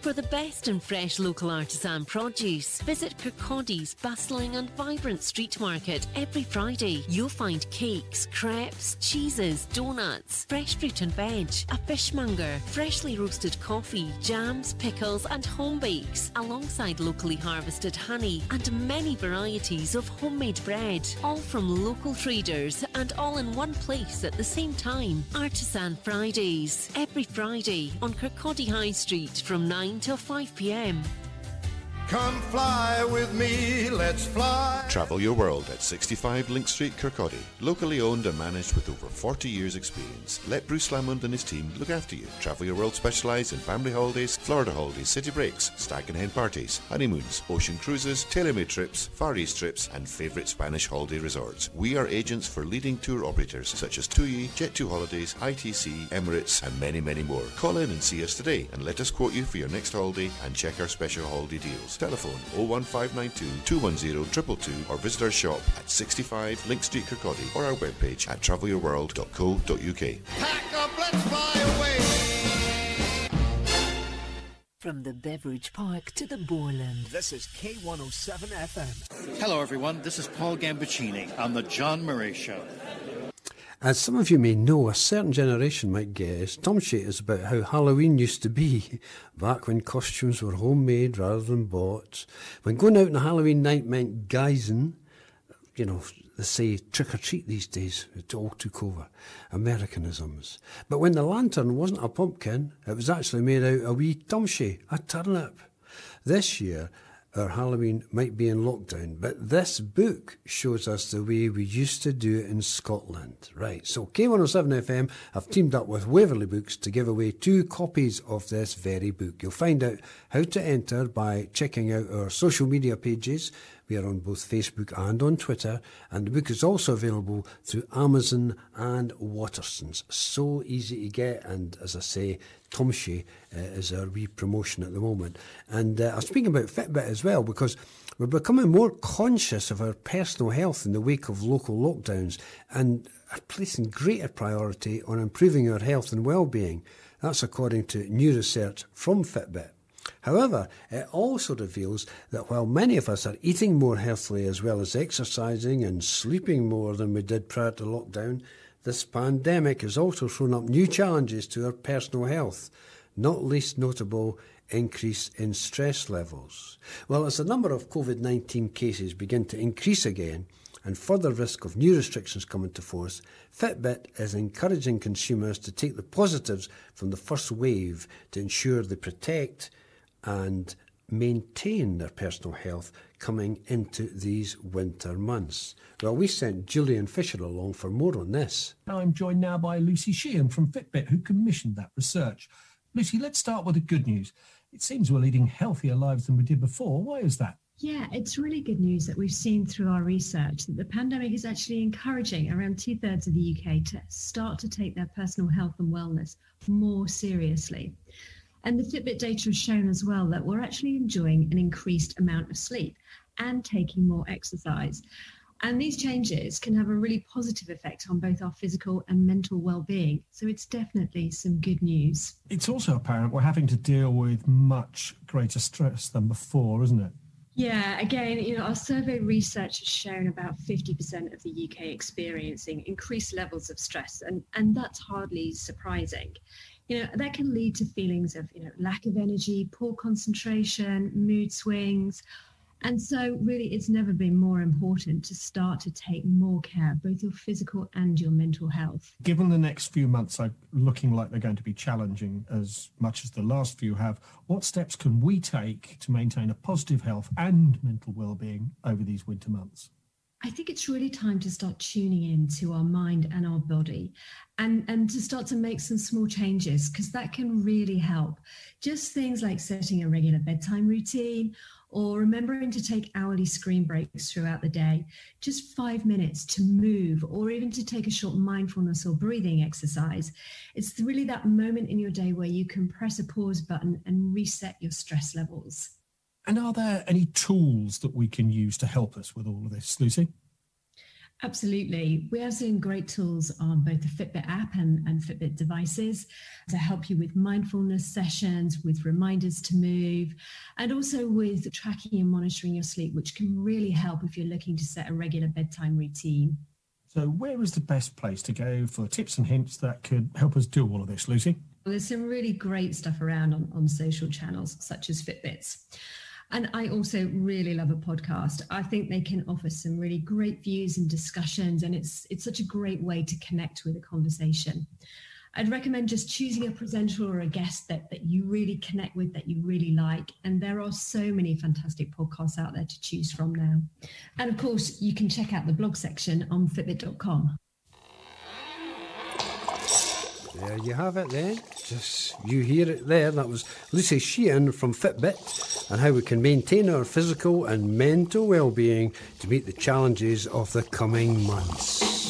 For the best and fresh local artisan produce, visit Kirkcaldy's bustling and vibrant street market every Friday. You'll find cakes, crepes, cheeses, donuts, fresh fruit and veg, a fishmonger, freshly roasted coffee, jams, pickles, and home bakes, alongside locally harvested honey and many varieties of homemade bread, all from local traders and all in one place at the same time. Artisan Fridays, every Friday on Kirkcaldy High Street from 9 till 5 pm.
Come fly with me, let's fly.
Travel your world at 65 Link Street, Kirkcaldy. Locally owned and managed with over 40 years' experience. Let Bruce Lamond and his team look after you. Travel your world specialise in family holidays, Florida holidays, city breaks, stag and hen parties, honeymoons, ocean cruises, tailor-made trips, Far East trips, and favourite Spanish holiday resorts. We are agents for leading tour operators such as TUI, Jet2 Holidays, ITC, Emirates, and many, many more. Call in and see us today and let us quote you for your next holiday and check our special holiday deals. Telephone 01592 210 222 or visit our shop at 65 Link Street, Kirkcaldy or our webpage at travelyourworld.co.uk.
Pack up, let's fly away.
From the beverage park to the Borland.
This is K107 FM.
Hello, everyone. This is Paul Gambaccini on The John Murray Show.
As some of you may know, a certain generation might guess, Tom Shea is about how Halloween used to be back when costumes were homemade rather than bought, when going out on a Halloween night meant guising, you know, they say trick or treat these days. It all took over. Americanisms. But when the lantern wasn't a pumpkin, it was actually made out of a wee tumshy, a turnip. This year, our Halloween might be in lockdown, but this book shows us the way we used to do it in Scotland. Right, so K107 FM have teamed up with Waverley Books to give away two copies of this very book. You'll find out how to enter by checking out our social media pages. We are on both Facebook and on Twitter, and the book is also available through Amazon and Waterstones. So easy to get, and as I say, Tomshay uh, is our wee promotion at the moment. And uh, I'm speaking about Fitbit as well because we're becoming more conscious of our personal health in the wake of local lockdowns and are placing greater priority on improving our health and well-being. That's according to new research from Fitbit. However, it also reveals that while many of us are eating more healthily as well as exercising and sleeping more than we did prior to lockdown, this pandemic has also thrown up new challenges to our personal health, not least notable increase in stress levels. Well, as the number of COVID 19 cases begin to increase again and further risk of new restrictions come into force, Fitbit is encouraging consumers to take the positives from the first wave to ensure they protect and maintain their personal health coming into these winter months. Well, we sent Julian Fisher along for more on this.
I'm joined now by Lucy Sheehan from Fitbit, who commissioned that research. Lucy, let's start with the good news. It seems we're leading healthier lives than we did before. Why is that?
Yeah, it's really good news that we've seen through our research that the pandemic is actually encouraging around two thirds of the UK to start to take their personal health and wellness more seriously. And the Fitbit data has shown as well that we're actually enjoying an increased amount of sleep and taking more exercise. And these changes can have a really positive effect on both our physical and mental well-being. So it's definitely some good news.
It's also apparent we're having to deal with much greater stress than before, isn't it?
Yeah, again, you know, our survey research has shown about 50% of the UK experiencing increased levels of stress, and, and that's hardly surprising. You know, that can lead to feelings of, you know, lack of energy, poor concentration, mood swings, and so, really, it's never been more important to start to take more care both your physical and your mental health.
Given the next few months are looking like they're going to be challenging as much as the last few have, what steps can we take to maintain a positive health and mental well-being over these winter months?
I think it's really time to start tuning in to our mind and our body and, and to start to make some small changes because that can really help. Just things like setting a regular bedtime routine or remembering to take hourly screen breaks throughout the day, just five minutes to move, or even to take a short mindfulness or breathing exercise. It's really that moment in your day where you can press a pause button and reset your stress levels.
And are there any tools that we can use to help us with all of this, Lucy?
Absolutely. We have some great tools on both the Fitbit app and, and Fitbit devices to help you with mindfulness sessions, with reminders to move, and also with tracking and monitoring your sleep, which can really help if you're looking to set a regular bedtime routine.
So, where is the best place to go for tips and hints that could help us do all of this, Lucy?
Well, there's some really great stuff around on, on social channels such as Fitbits. And I also really love a podcast. I think they can offer some really great views and discussions, and it's it's such a great way to connect with a conversation. I'd recommend just choosing a presenter or a guest that, that you really connect with, that you really like. And there are so many fantastic podcasts out there to choose from now. And of course, you can check out the blog section on Fitbit.com.
There you have it then. Just you hear it there. That was Lucy Sheehan from Fitbit and how we can maintain our physical and mental well-being to meet the challenges of the coming months.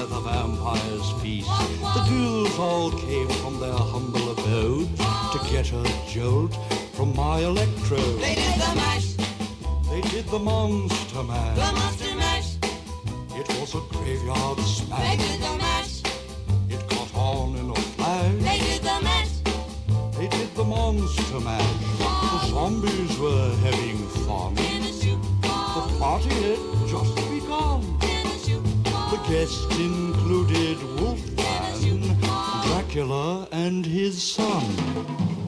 vampires feast. The ghouls all came from their humble abode to get a jolt from my electrode.
They did the mash,
They did the monster mash.
the monster mash.
It was a graveyard smash.
They did the mash,
It caught on in a flash.
they did the mash.
They did the monster mash. The zombies were having fun. The party had just begun. Guests included Wolfman, Dracula, and his son.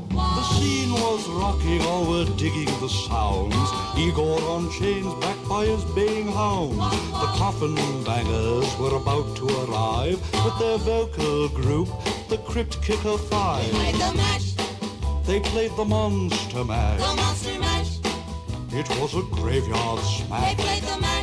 The scene was rocking, all were digging the sounds. Igor on chains, backed by his baying hounds. The coffin bangers were about to arrive with their vocal group, the Crypt Kicker Five.
They Played the mash,
They played the Monster Mash.
the monster.
It was a graveyard
They
smash.
played the mash,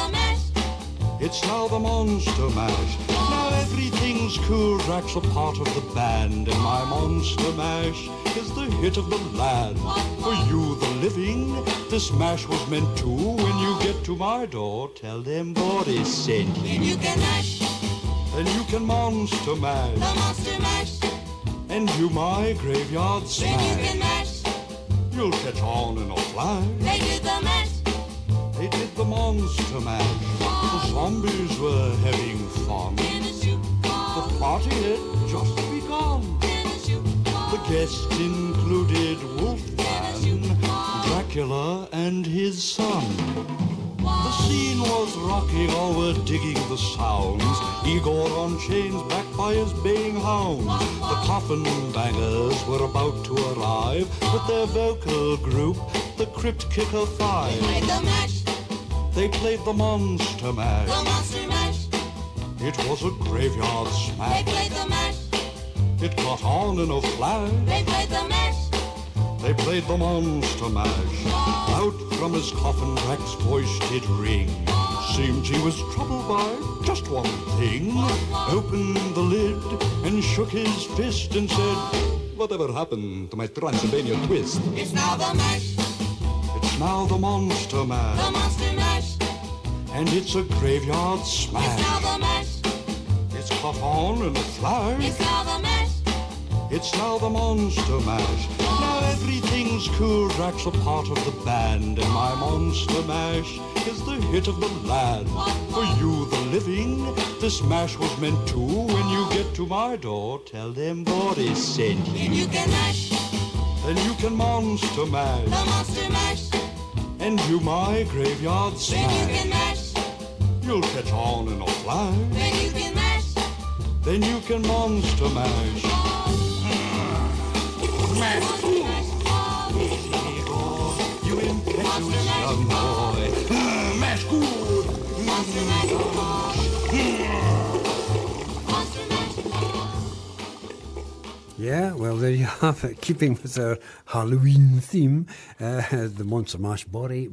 It's now the mash.
It's now the Monster Mash. Now everything's cool. Drac's a part of the band, and my Monster Mash is the hit of the land. For you, the living, this mash was meant to. When you get to my door, tell them Boris sent you.
Then you can mash,
Then you can Monster Mash.
the monster mash.
and you my graveyard smash.
Then you can mash,
You'll catch on in a flash.
they did the mash.
They did the Monster Mash. The zombies were having fun. The party had just begun. The guests included Wolfman, Dracula, and his son. The scene was rocking, all were digging the sounds. Igor on chains, backed by his baying hounds. The coffin bangers were about to arrive with their vocal group, the Crypt Kicker Five.
Played the mash,
They played the Monster Mash.
the monster mash.
It was a graveyard smash.
They played the mash,
It caught on in a flash.
they played the mash.
They played the Monster Mash. Out from his coffin, Drac's voice did ring. Seemed he was troubled by just one thing. Opened the lid and shook his fist and said, Whatever happened to my Transylvania twist?
It's now the mash,
It's now the Monster Mash.
the monster mash.
And it's a graveyard smash.
It's now the mash,
It's caught on in a flash.
it's now the mash.
It's now the Monster Mash. Now everything's cool. Drac's a part of the band, and my Monster Mash is the hit of the land. For you, the living, this mash was meant to. When you get to my door, tell them Boris sent
Then you
you.
can mash,
Then you can Monster mash.
the monster mash.
and you my graveyard
Then you can
smash. You'll catch on in a flash.
then you can mash.
Then you can Monster mash. Mash. You impetuous young boy.
Yeah, well, there you have it. Keeping with our Halloween theme, uh, the Monster Mash Bori,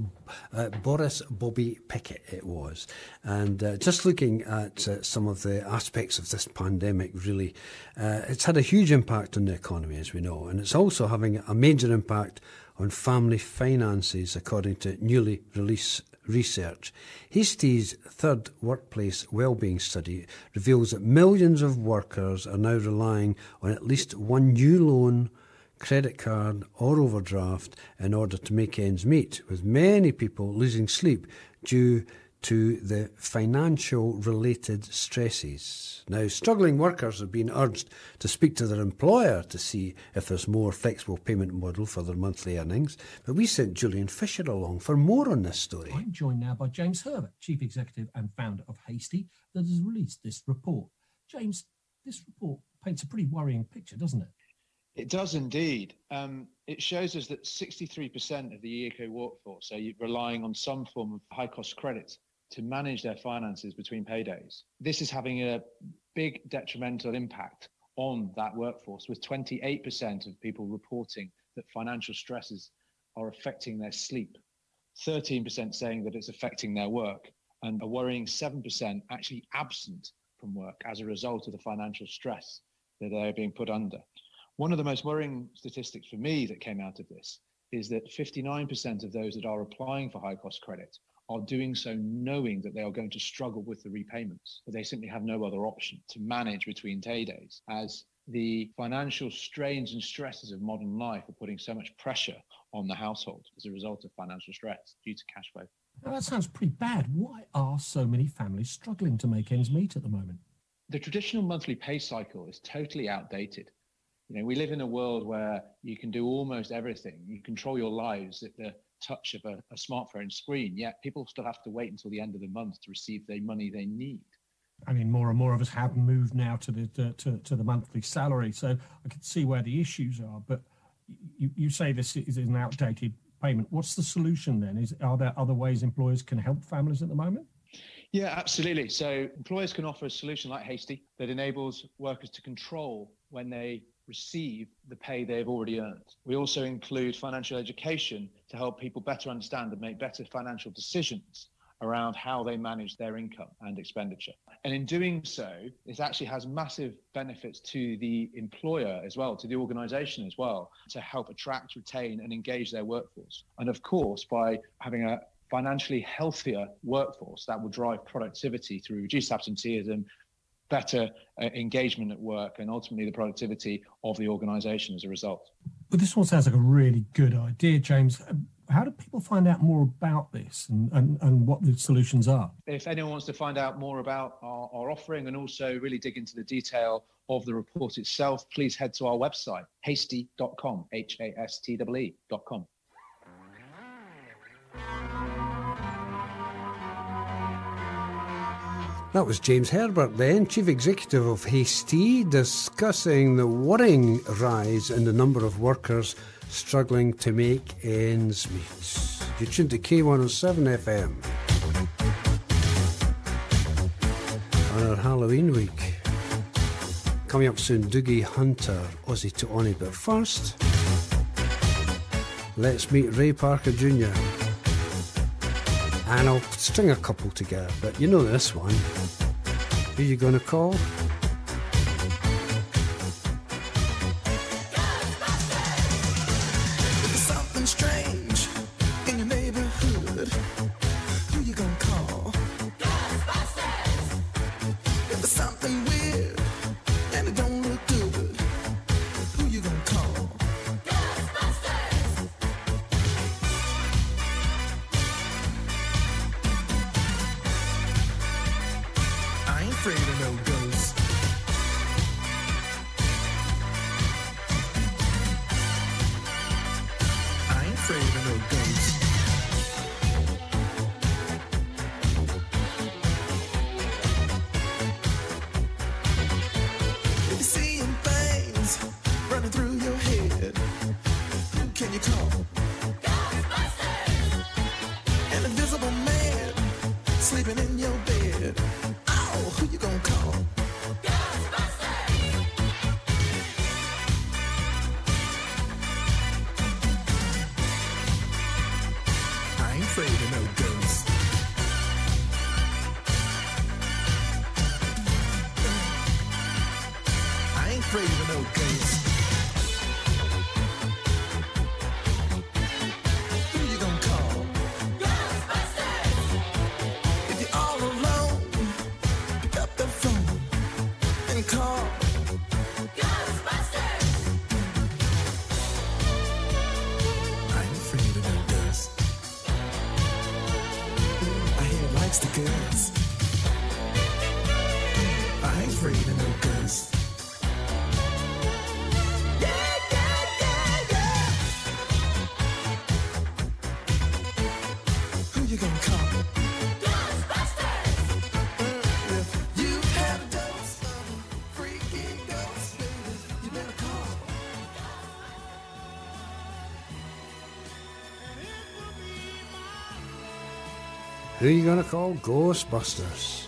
uh, Boris Bobby Pickett it was. And uh, just looking at uh, some of the aspects of this pandemic, really, uh, it's had a huge impact on the economy, as we know. And it's also having a major impact on family finances, according to newly released research. Hastee's third workplace wellbeing study reveals that millions of workers are now relying on at least one new loan, credit card, or overdraft in order to make ends meet, with many people losing sleep due to the financial related stresses. Now, struggling workers have been urged to speak to their employer to see if there's more flexible payment model for their monthly earnings. But we sent Julian Fisher along for more on this story.
I'm joined now by James Herbert, Chief Executive and founder of Hastee, that has released this report. James, this report paints a pretty worrying picture, doesn't it?
It does indeed. Um, it shows us that 63% of the UK workforce are relying on some form of high cost credit to manage their finances between paydays. This is having a big detrimental impact on that workforce, with 28% of people reporting that financial stresses are affecting their sleep, 13% saying that it's affecting their work, and a worrying 7% actually absent from work as a result of the financial stress that they're being put under. One of the most worrying statistics for me that came out of this is that 59% of those that are applying for high cost credit are doing so knowing that they are going to struggle with the repayments, but they simply have no other option to manage between paydays as the financial strains and stresses of modern life are putting so much pressure on the household as a result of financial stress due to cash flow.
Now, that sounds pretty bad. Why are so many families struggling to make ends meet at the moment?
The traditional monthly pay cycle is totally outdated. You know, we live in a world where you can do almost everything. You control your lives at the touch of a, a smartphone screen, yet people still have to wait until the end of the month to receive the money they need.
I mean, more and more of us have moved now to the to, to, to the monthly salary, so I can see where the issues are. But you, you say this is an outdated payment. What's the solution then? Is are there other ways employers can help families at the moment?
Yeah, absolutely. So employers can offer a solution like Hastee that enables workers to control when they receive the pay they've already earned. We also include financial education to help people better understand and make better financial decisions around how they manage their income and expenditure. And in doing so, this actually has massive benefits to the employer as well, to the organization as well, to help attract, retain, and engage their workforce. And of course, by having a financially healthier workforce that will drive productivity through reduced absenteeism, better uh, engagement at work, and ultimately the productivity of the organization as a result.
But this one sounds like a really good idea, James. Uh, how do people find out more about this and, and, and what the solutions are?
If anyone wants to find out more about our, our offering and also really dig into the detail of the report itself, please head to our website, hastee.com, H A S T E E.com.
That was James Herbert then, Chief Executive of Hastee, discussing the worrying rise in the number of workers struggling to make ends meet. You're tuned to K107 FM. On our Halloween week. Coming up soon, Doogie Hunter, Aussie to Oni. But first, let's meet Ray Parker Jr. And I'll string a couple together, but you know this one. Who you gonna call?
You gonna call? Ghostbusters.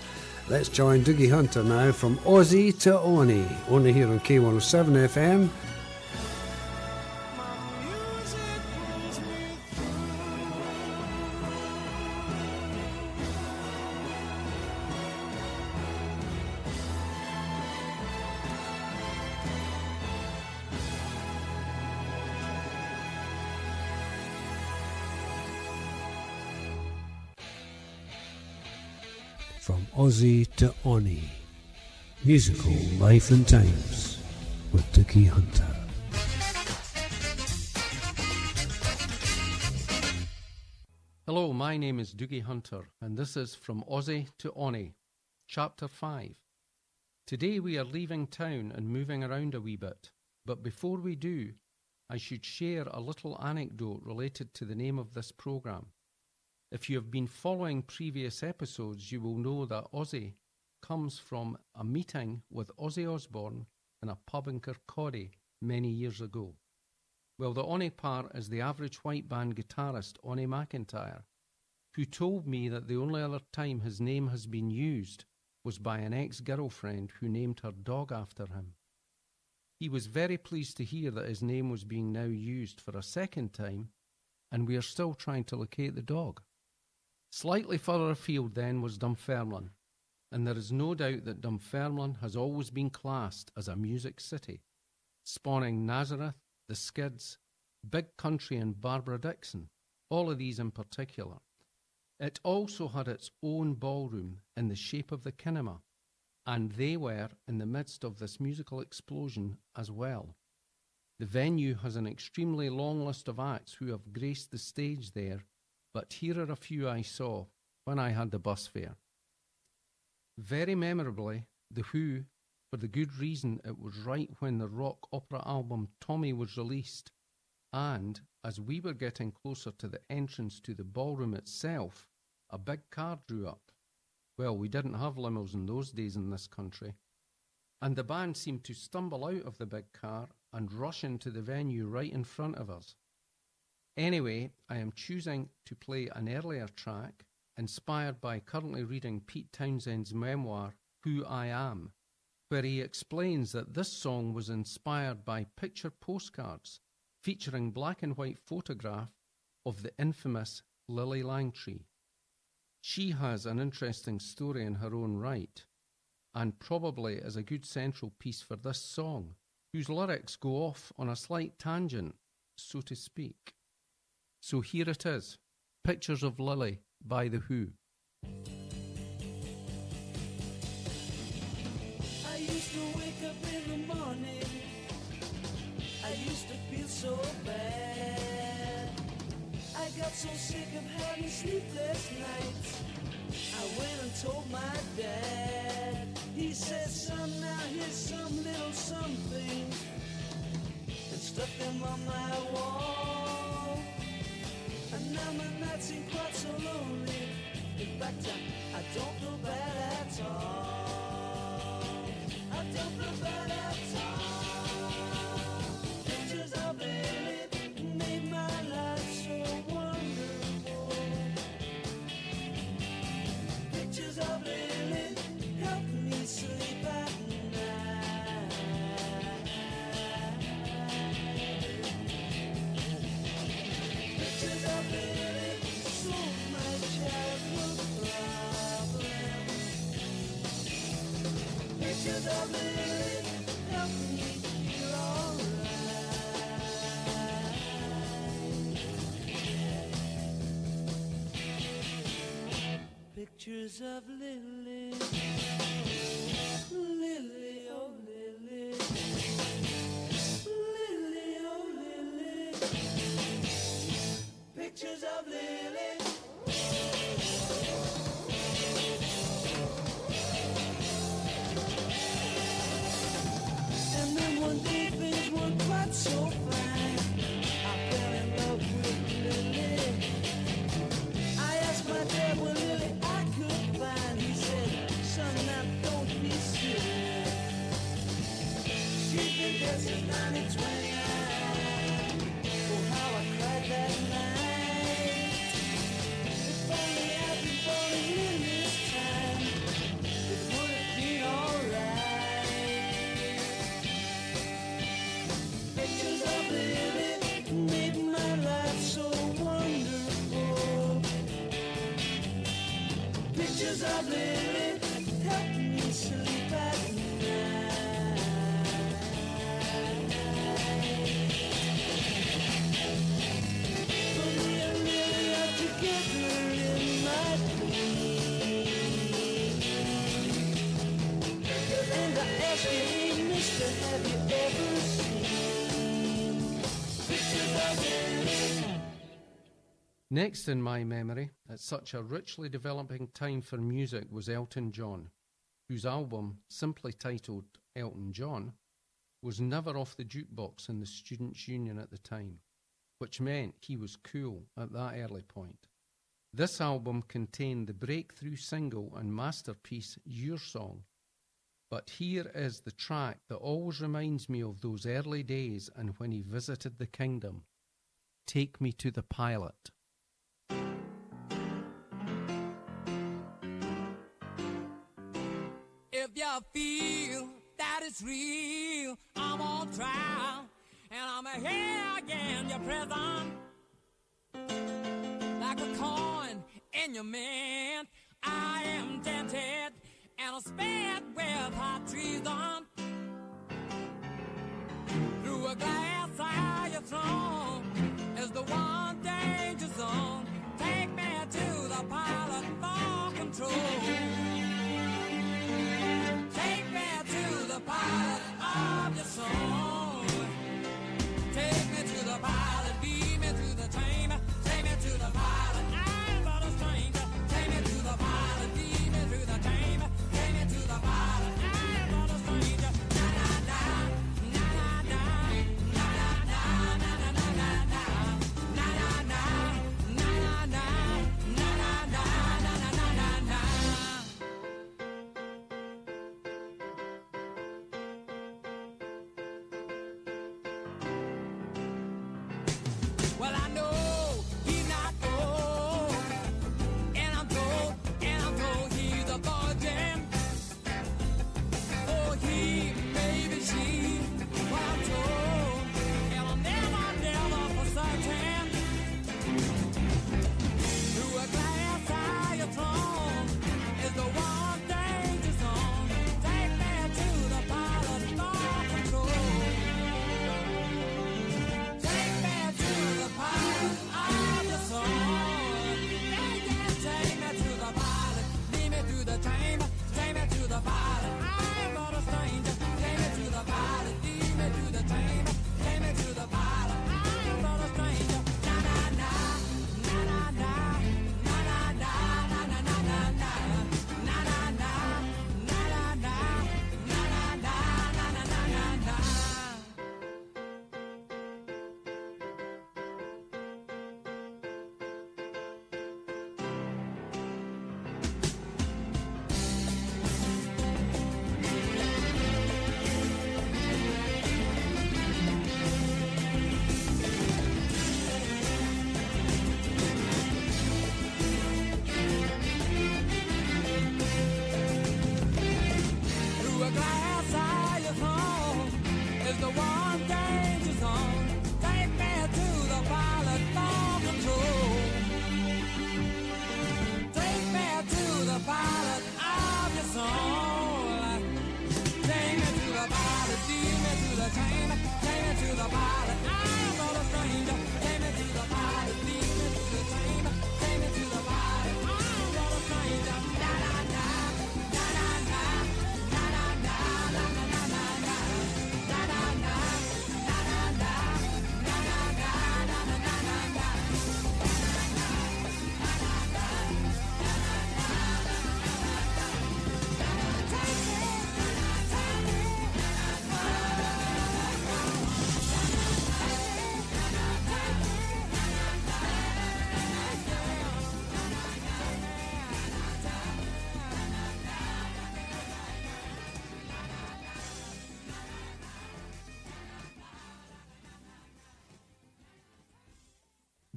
Let's join Doogie Hunter now from Aussie to Oni, only here on K107 FM. Musical life and times with Doogie Hunter.
Hello, my name is Doogie Hunter, and this is From Aussie to Oni, Chapter 5. Today we are leaving town and moving around a wee bit, but before we do, I should share a little anecdote related to the name of this programme. If you have been following previous episodes, you will know that Aussie comes from a meeting with Ozzy Osbourne in a pub in Kirkcaldy many years ago. Well, the Oni part is the average white band guitarist Onnie McIntyre, who told me that the only other time his name has been used was by an ex girlfriend who named her dog after him. He was very pleased to hear that his name was being now used for a second time, and we are still trying to locate the dog. Slightly further afield then was Dunfermline, and there is no doubt that Dunfermline has always been classed as a music city, spawning Nazareth, the Skids, Big Country, and Barbara Dickson, all of these in particular. It also had its own ballroom in the shape of the kinema, and they were in the midst of this musical explosion as well. The venue has an extremely long list of acts who have graced the stage there, but here are a few I saw when I had the bus fare. Very memorably, The Who, for the good reason it was right when the rock opera album Tommy was released, and as we were getting closer to the entrance to the ballroom itself, a big car drew up. Well, we didn't have limos in those days in this country. And the band seemed to stumble out of the big car and rush into the venue right in front of us. Anyway, I am choosing to play an earlier track inspired by currently reading Pete Townshend's memoir, Who I Am, where he explains that this song was inspired by picture postcards featuring black and white photograph of the infamous Lillie Langtry. She has an interesting story in her own right, and probably is a good central piece for this song, whose lyrics go off on a slight tangent, so to speak. So here it is Pictures of Lily by The Who.
I used to wake up in the morning. I used to feel so bad. I got so sick of having sleepless nights. I went and told my dad. He said, son, now here's some little something. And stuck them on my wall. Now my nights seem quite so lonely. In fact, I, I don't feel bad at all. I don't feel bad at all. Pictures of Lily, Lily, oh Lily, Lily, oh Lily. Pictures of Lily.
Next in my memory, at such a richly developing time for music, was Elton John, whose album, simply titled Elton John, was never off the jukebox in the Students' Union at the time, which meant he was cool at that early point. This album contained the breakthrough single and masterpiece Your Song. But here is the track that always reminds me of those early days and when he visited the kingdom. Take me to the pilot.
Feel that it's real, I'm on trial, and I'm here again, your prison. Like a coin in your mint, I am dented and I'm spared with hot treason. Through a glass eye, your throne is the one danger zone. Take me to the pilot for control. Of your soul.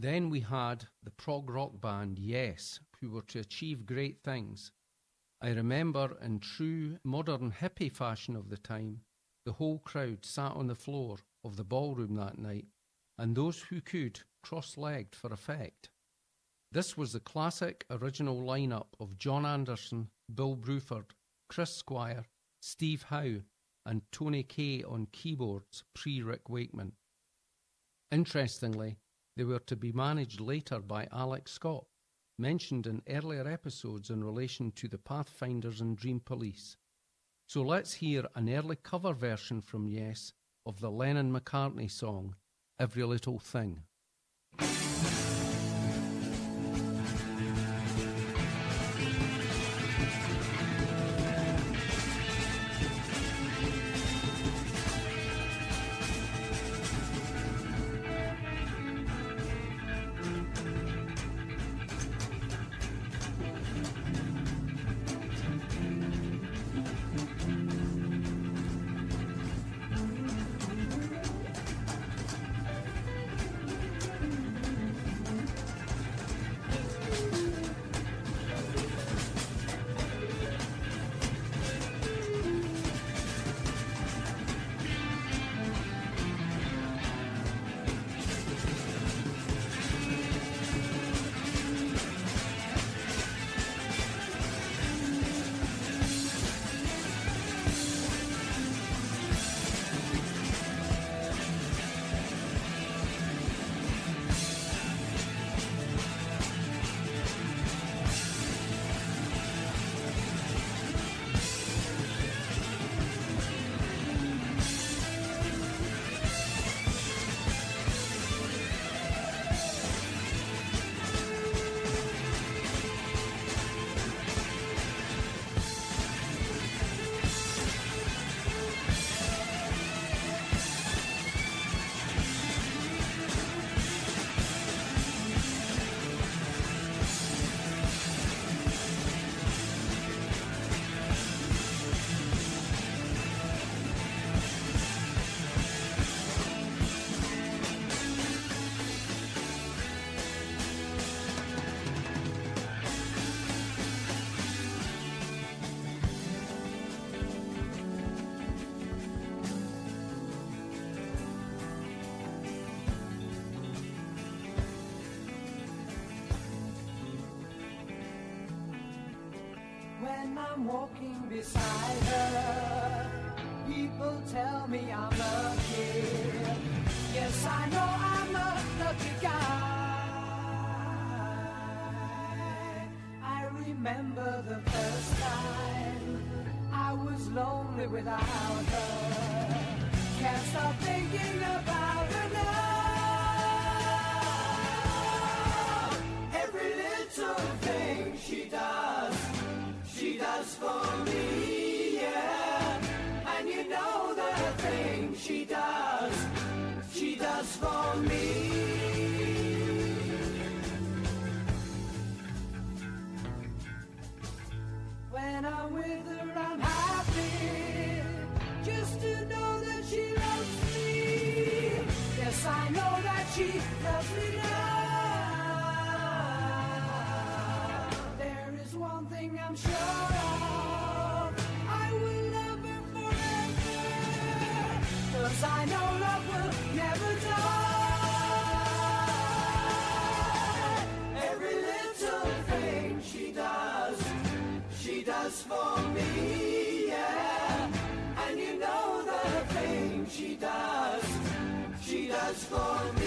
Then we had the prog rock band Yes, who were to achieve great things. I remember, in true modern hippie fashion of the time, the whole crowd sat on the floor of the ballroom that night, and those who could cross legged for effect. This was the classic original lineup of Jon Anderson, Bill Bruford, Chris Squire, Steve Howe, and Tony Kaye on keyboards pre Rick Wakeman. Interestingly, they were to be managed later by Alex Scott, mentioned in earlier episodes in relation to the Pathfinders and Dream Police. So let's hear an early cover version from Yes of the Lennon McCartney song Every Little Thing.
When I'm walking beside her, people tell me I'm lucky. Yes, I know I'm a lucky guy. I remember the first time I was lonely without her. Can't stop thinking about does for me, yeah. And you know the thing she does, she does for me.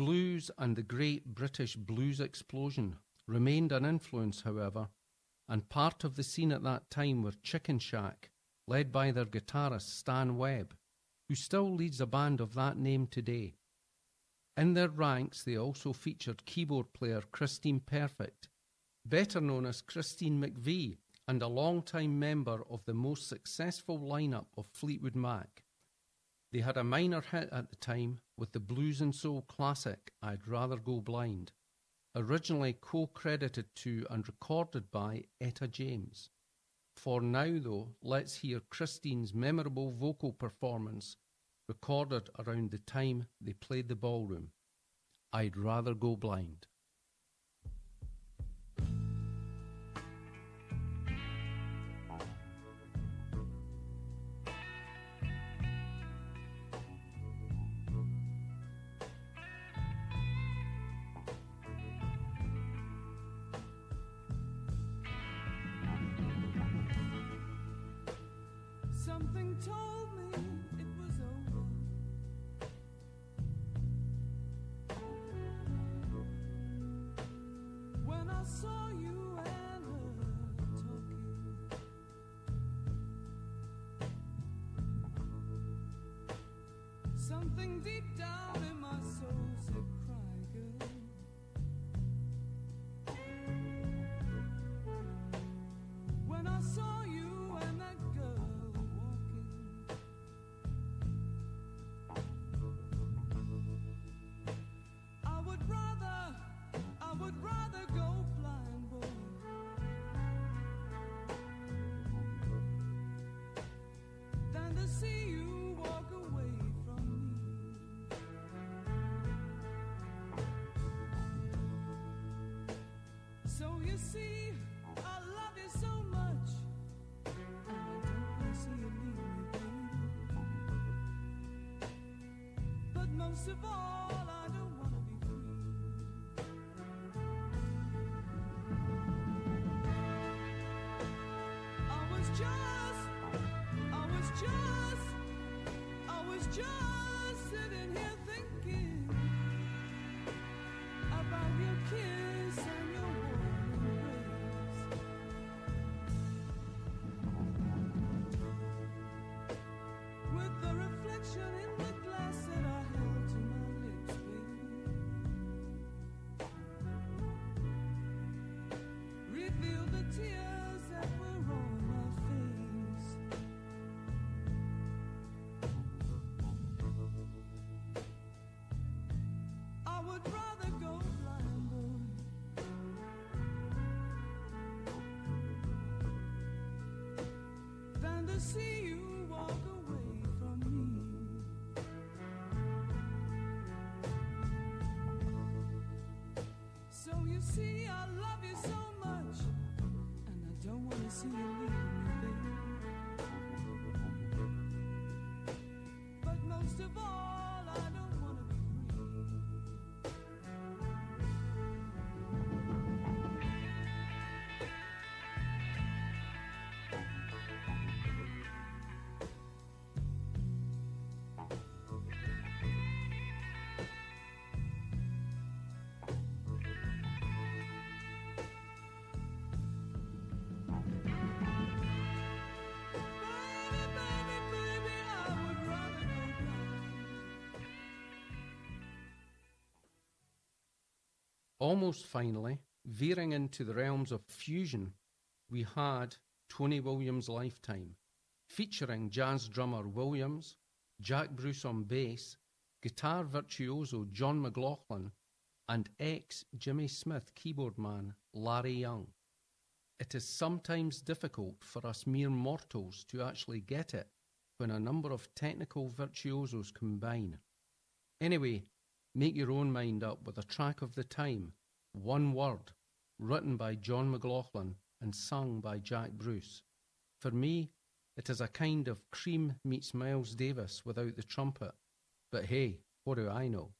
Blues and the great British blues explosion remained an influence, however, and part of the scene at that time were Chicken Shack, led by their guitarist Stan Webb, who still leads a band of that name today. In their ranks, they also featured keyboard player Christine Perfect, better known as Christine McVie, and a long-time member of the most successful lineup of Fleetwood Mac. They had a minor hit at the time with the blues and soul classic I'd Rather Go Blind, originally co credited to and recorded by Etta James. For now, though, let's hear Christine's memorable vocal performance recorded around the time they played the ballroom. I'd Rather Go Blind. Almost finally, veering into the realms of fusion, we had Tony Williams' Lifetime, featuring jazz drummer Williams, Jack Bruce on bass,
guitar virtuoso John McLaughlin, and ex Jimmy Smith keyboard man Larry Young. It is sometimes difficult for us mere mortals to actually get it when a number of technical virtuosos combine. Anyway, make your own mind up with a track of the time, one word, written by John McLaughlin and sung by Jack Bruce. For me, it is a kind of cream meets Miles Davis without the trumpet. But hey, what do I know?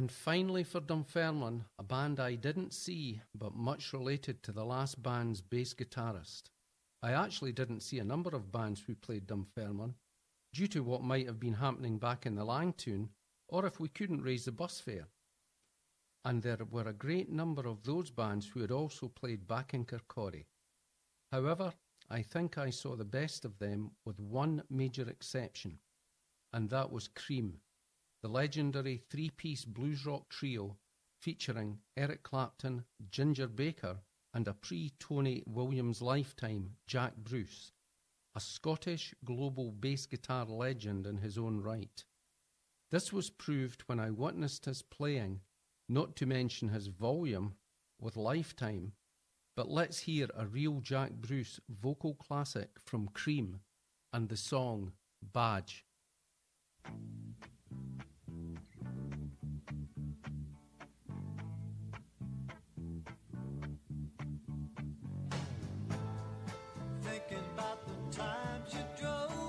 And finally for Dunfermline, a band I didn't see, but much related to the last band's bass guitarist. I actually didn't see a number of bands who played Dunfermline, due to what might have been happening back in the Langtoon, or if we couldn't raise the bus fare. And there were a great number of those bands who had also played back in Kirkcaldy. However, I think I saw the best of them with one major exception, and that was Cream, the legendary three piece blues rock trio featuring Eric Clapton, Ginger Baker, and a pre Tony Williams lifetime Jack Bruce, a Scottish global bass guitar legend in his own right.
This was proved when I witnessed his playing, not to mention his volume, with Lifetime. But let's hear a real Jack Bruce vocal classic from Cream and the song Badge.
Times you drove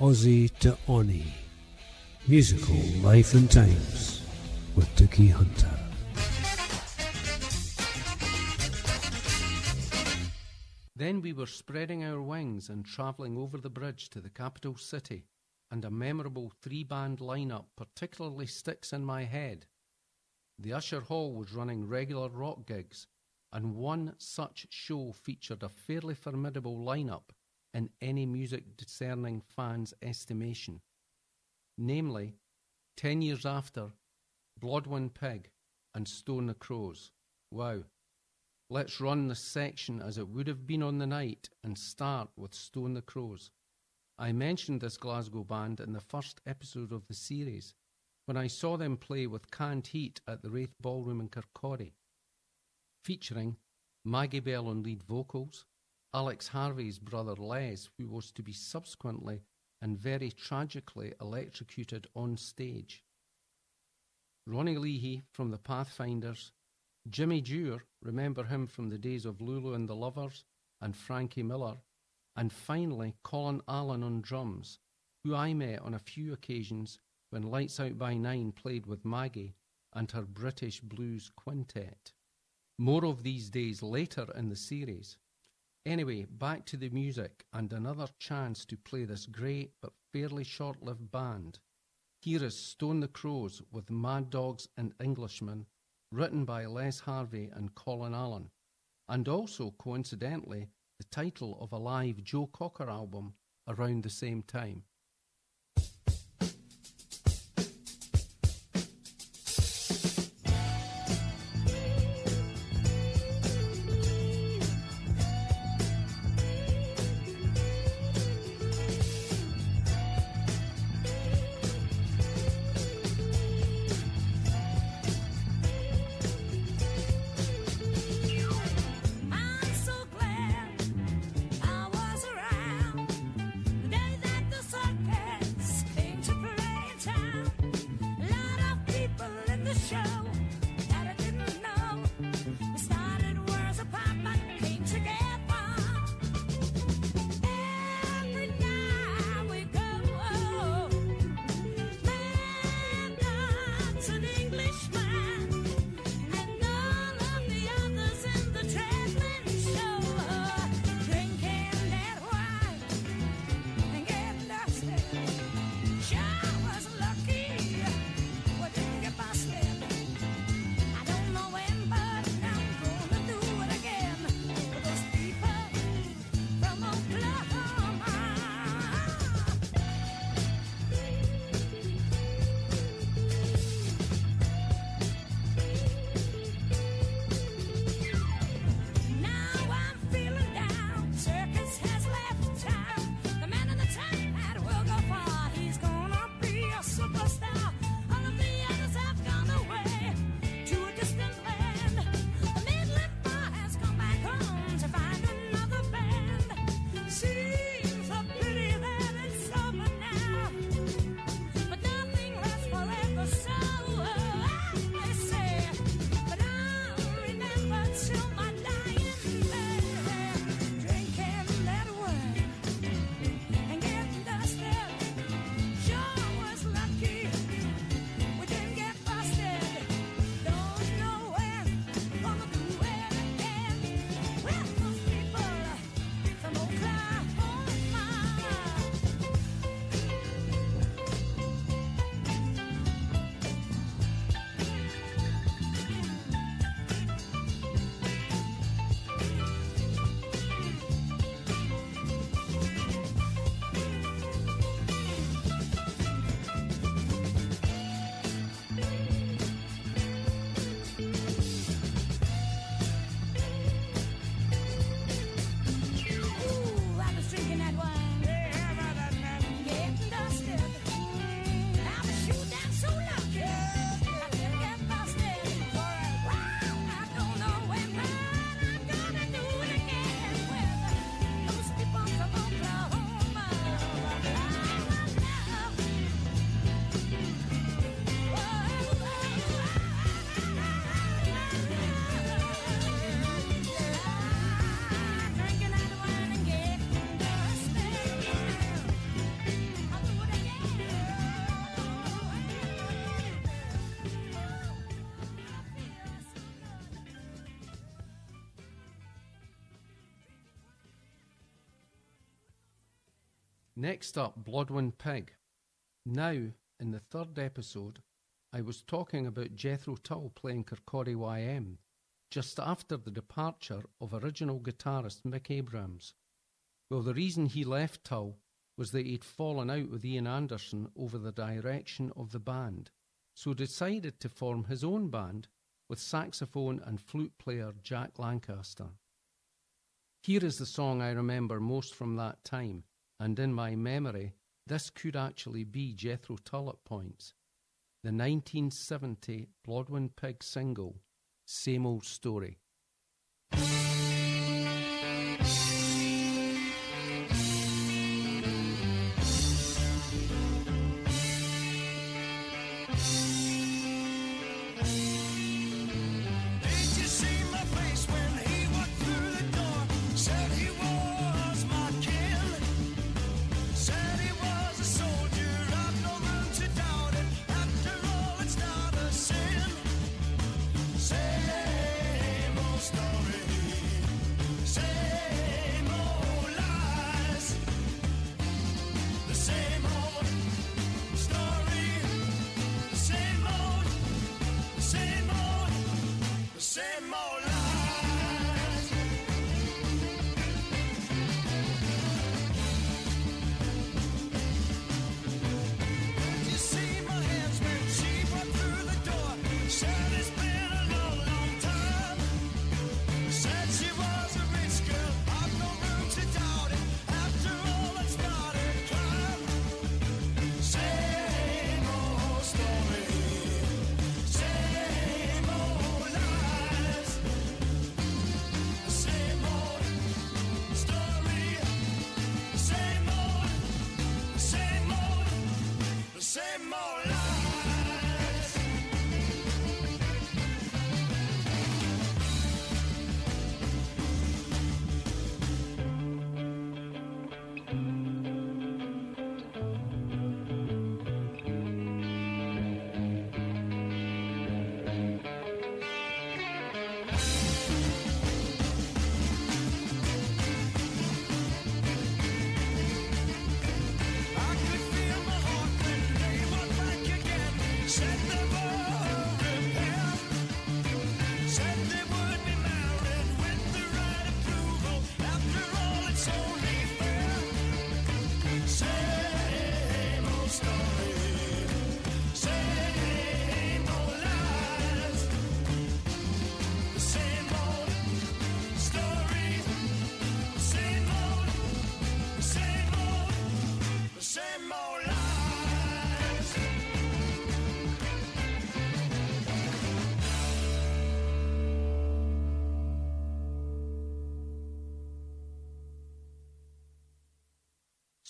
Aussie to Oni. Musical Life and Times with Doogie Hunter.
Then we were spreading our wings and travelling over the bridge to the capital city, and a memorable three band lineup particularly sticks in my head. The Usher Hall was running regular rock gigs, and one such show featured a fairly formidable lineup in any music discerning fan's estimation. Namely, ten years after, Blodwyn Pig and Stone the Crows. Wow. Let's run the section as it would have been on the night and start with Stone the Crows. I mentioned this Glasgow band in the first episode of the series when I saw them play with Canned Heat at the Raith Ballroom in Kirkcaldy, featuring Maggie Bell on lead vocals, Alex Harvey's brother Les, who was to be subsequently and very tragically electrocuted on stage, Ronnie Leahy from the Pathfinders, Jimmy Dewar, remember him from the days of Lulu and the Luvvers, and Frankie Miller, and finally Colin Allen on drums, who I met on a few occasions when Lights Out by Nine played with Maggie and her British Blues Quintet. More of these days later in the series. Anyway, back to the music and another chance to play this great but fairly short lived band. Here is Stone the Crows with Mad Dogs and Englishmen, written by Les Harvey and Colin Allen, and also, coincidentally, the title of a live Joe Cocker album around the same time. Next up, Blodwyn Pig. Now, in the third episode, I was talking about Jethro Tull playing Kirkcaldy YM just after the departure of original guitarist Mick Abrahams. Well, the reason he left Tull was that he'd fallen out with Ian Anderson over the direction of the band, so decided to form his own band with saxophone and flute player Jack Lancaster. Here is the song I remember most from that time, and in my memory, this could actually be Jethro Tull at points. The 1970 Blodwyn Pig single, Same Old Story.
Say more.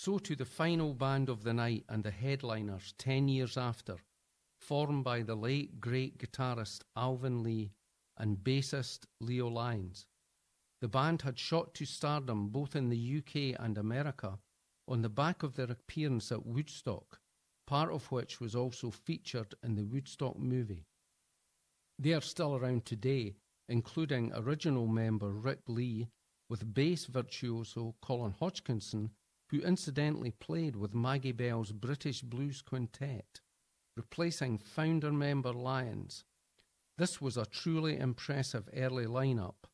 So to the final band of the night and the headliners ten years after, formed by the late great guitarist Alvin Lee and bassist Leo Lyons. The band had shot to stardom both in the UK and America on the back of their appearance at Woodstock, part of which was also featured in the Woodstock movie. They are still around today, including original member Ric Lee, with bass virtuoso Colin Hodgkinson, who incidentally played with Maggie Bell's British Blues Quintet, replacing founder member Lyons. This was a truly impressive early lineup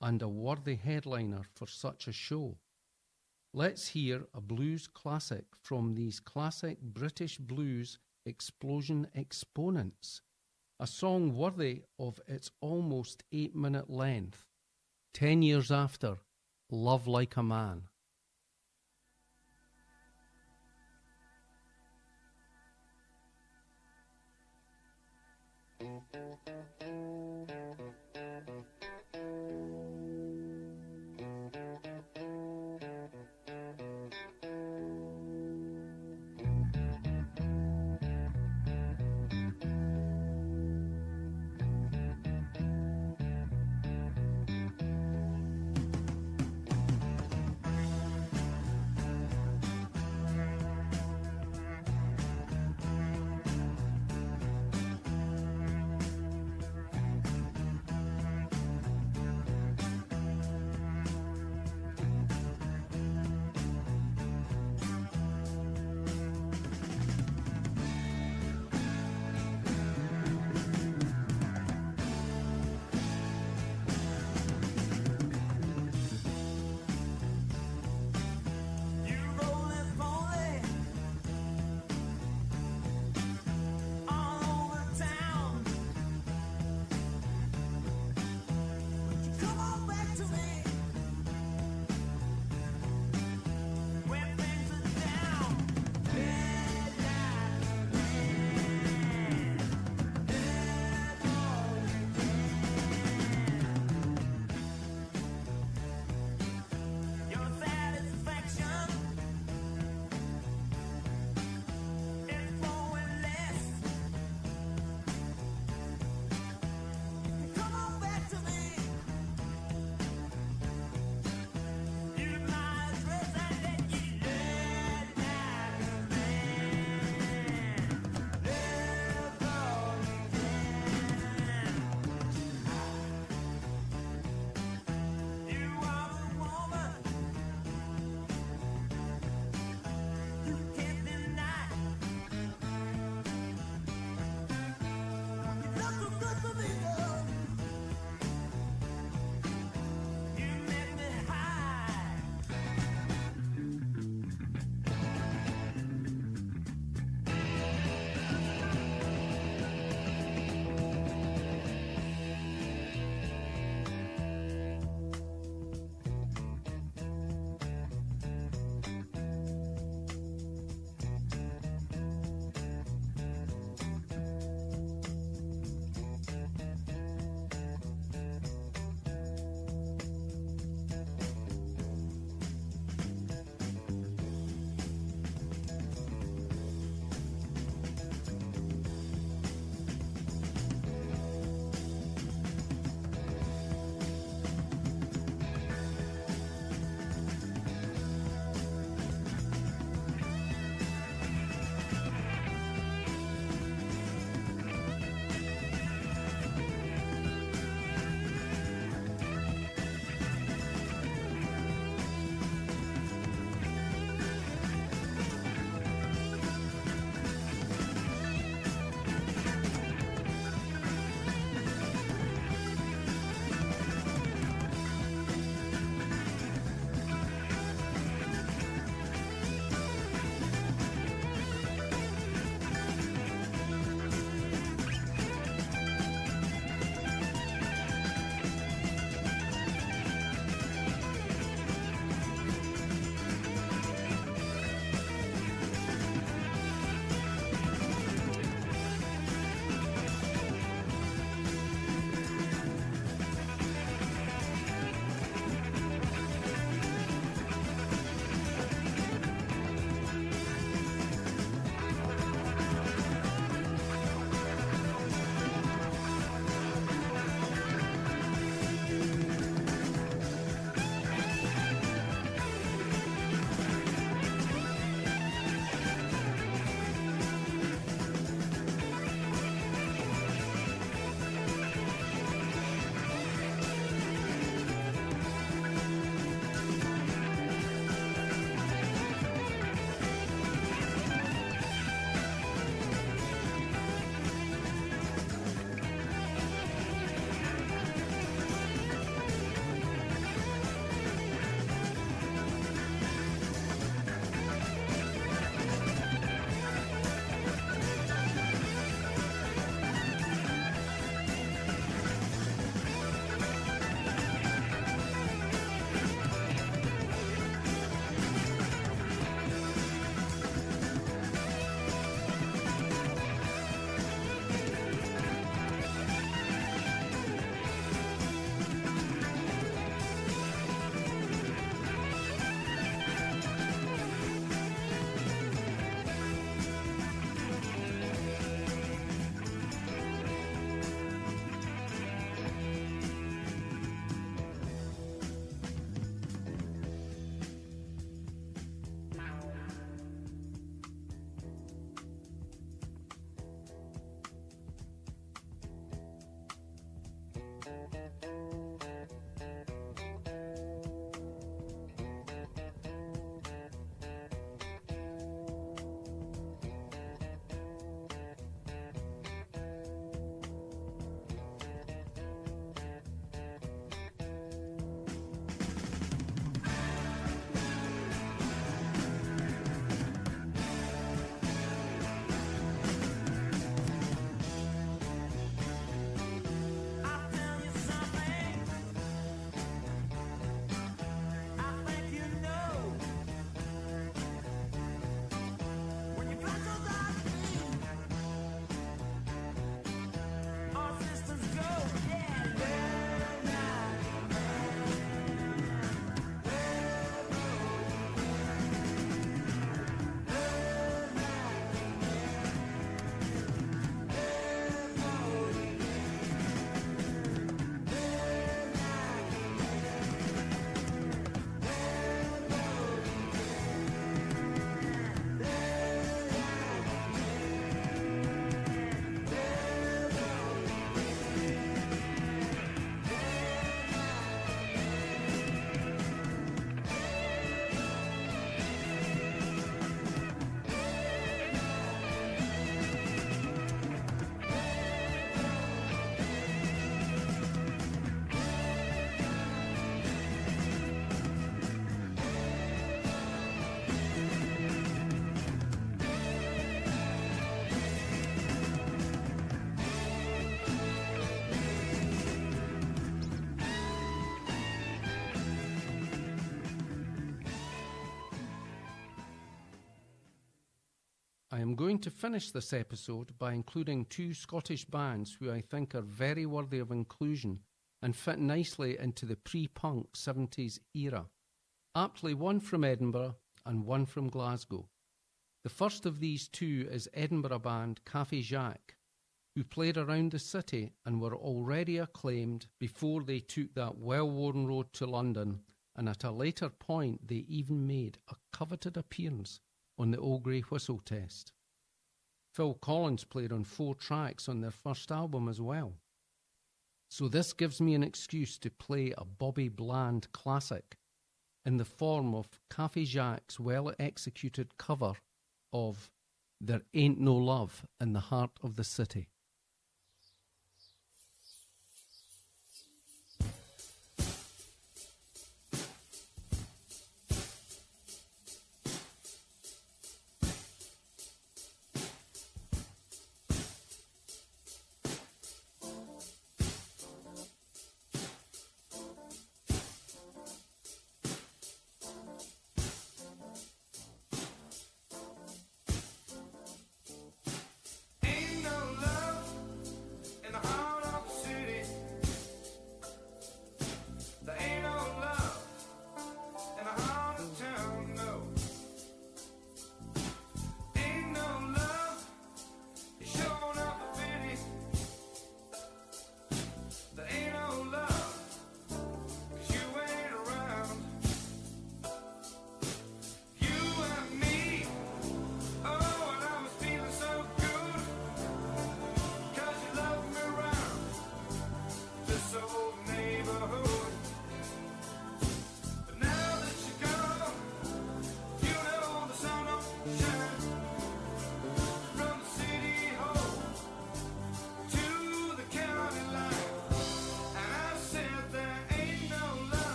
and a worthy headliner for such a show. Let's hear a blues classic from these classic British blues explosion exponents, a song worthy of its almost eight minute length. Ten years after, Love Like a Man.
Going to finish this episode by including two Scottish bands who I think are very worthy of inclusion and fit nicely into the pre punk 70s era. Aptly one from Edinburgh and one from Glasgow. The first of these two is Edinburgh band Café Jacques, who played around the city and were already acclaimed before they took that well worn road to London, and at a later point they even made a coveted appearance on the Old Grey Whistle test. Phil Collins played on four tracks on their first album as well. So this gives me an excuse to play a Bobby Bland classic in the form of Café Jacques' well executed cover of There Ain't No Love in the Heart of the City.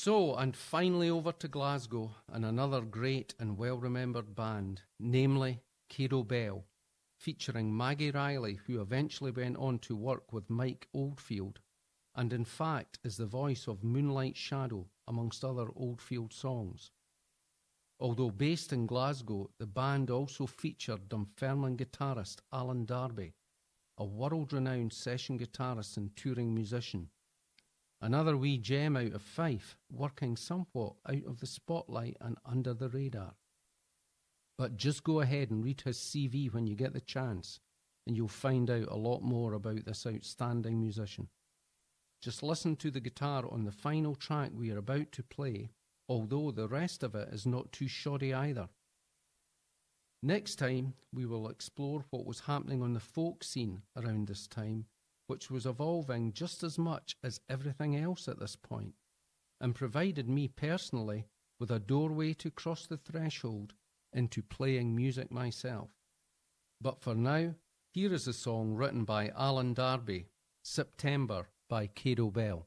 So, and
finally over to Glasgow and another great and well remembered band, namely Cado Bell, featuring Maggie Reilly, who eventually went on to work with Mike Oldfield, and in fact is the voice of Moonlight Shadow, amongst other Oldfield songs.
Although based in Glasgow, the band also featured Dunfermline guitarist Alan Darby, a world renowned session guitarist and touring musician. Another wee gem out of Fife, working somewhat out of the spotlight and under the radar. But just go ahead and read his CV when you get the chance, and you'll find out a lot more about this outstanding musician. Just listen to the guitar on the final track we are about to play, although the rest of it is not too shoddy either. Next time, we will explore what was happening on the folk scene around this time, which was evolving just as much as everything else at this point, and provided me personally with a doorway to cross the threshold into playing music myself. But for now, here is a song written by Alan Darby, September by Cado Bell.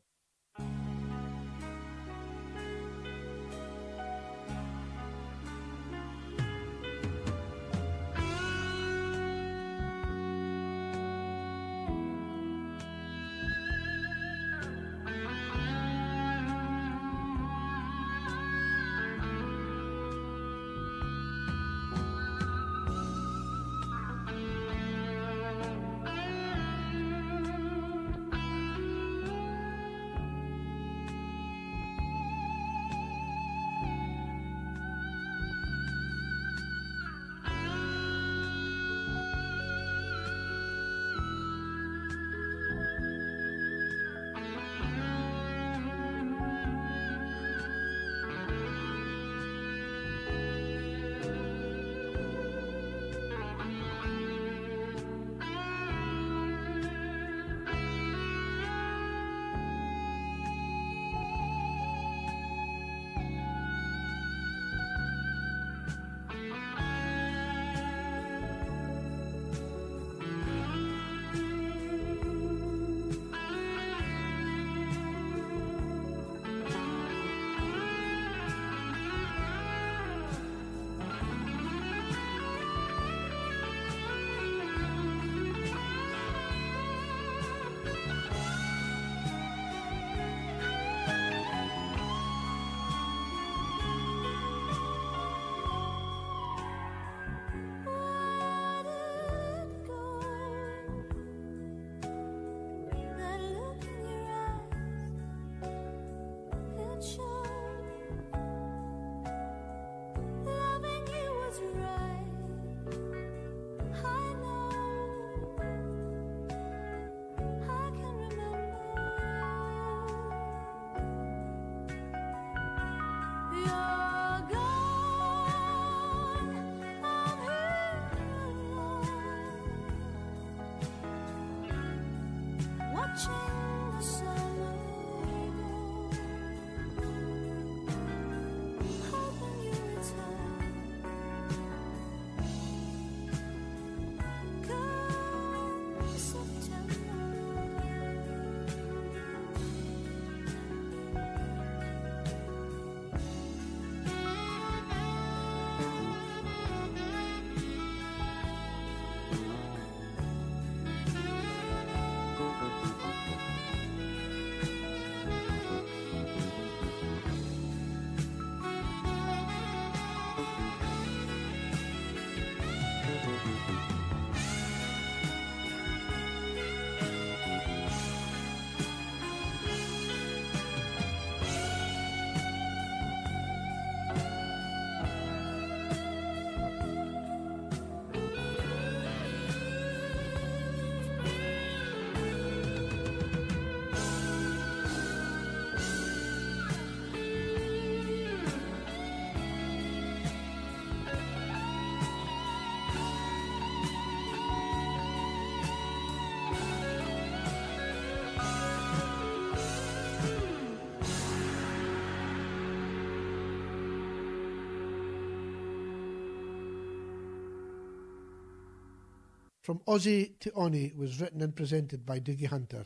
From Aussie to Oni was written and presented by Doogie Hunter.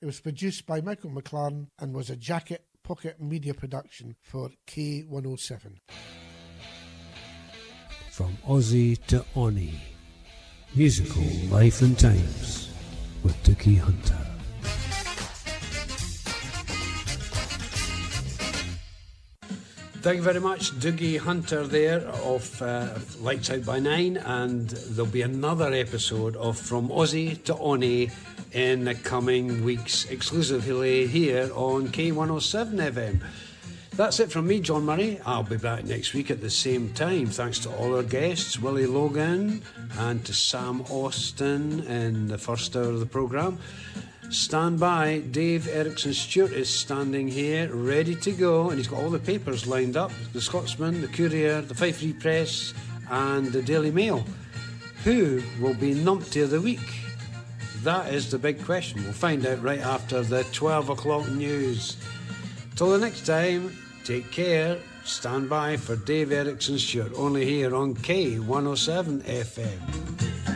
It was produced by Michael McLaren and was a jacket pocket media production for K107.
From Aussie to Oni. Musical Life and Times with Doogie Hunter. Thank you very much, Doogie Hunter there of uh, Lights Out by Nine, and there'll be another episode of From Aussie to Oni in the coming weeks, exclusively here on K107 FM. That's it from me, John Murray. I'll be back next week at the same time. Thanks to all our guests, Willie Logan, and to Sam Austin in the first hour of the programme. Stand by. Dave Erickson Stewart is standing here, ready to go, and he's got all the papers lined up the Scotsman, the Courier, the Fife Free Press, and the Daily Mail. Who will be numpty of the week? That is the big question. We'll find out right after the 12 o'clock news. Till the next time, take care. Stand by for Dave Erickson Stewart, only here on K107 FM.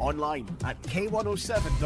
Online at K107.com.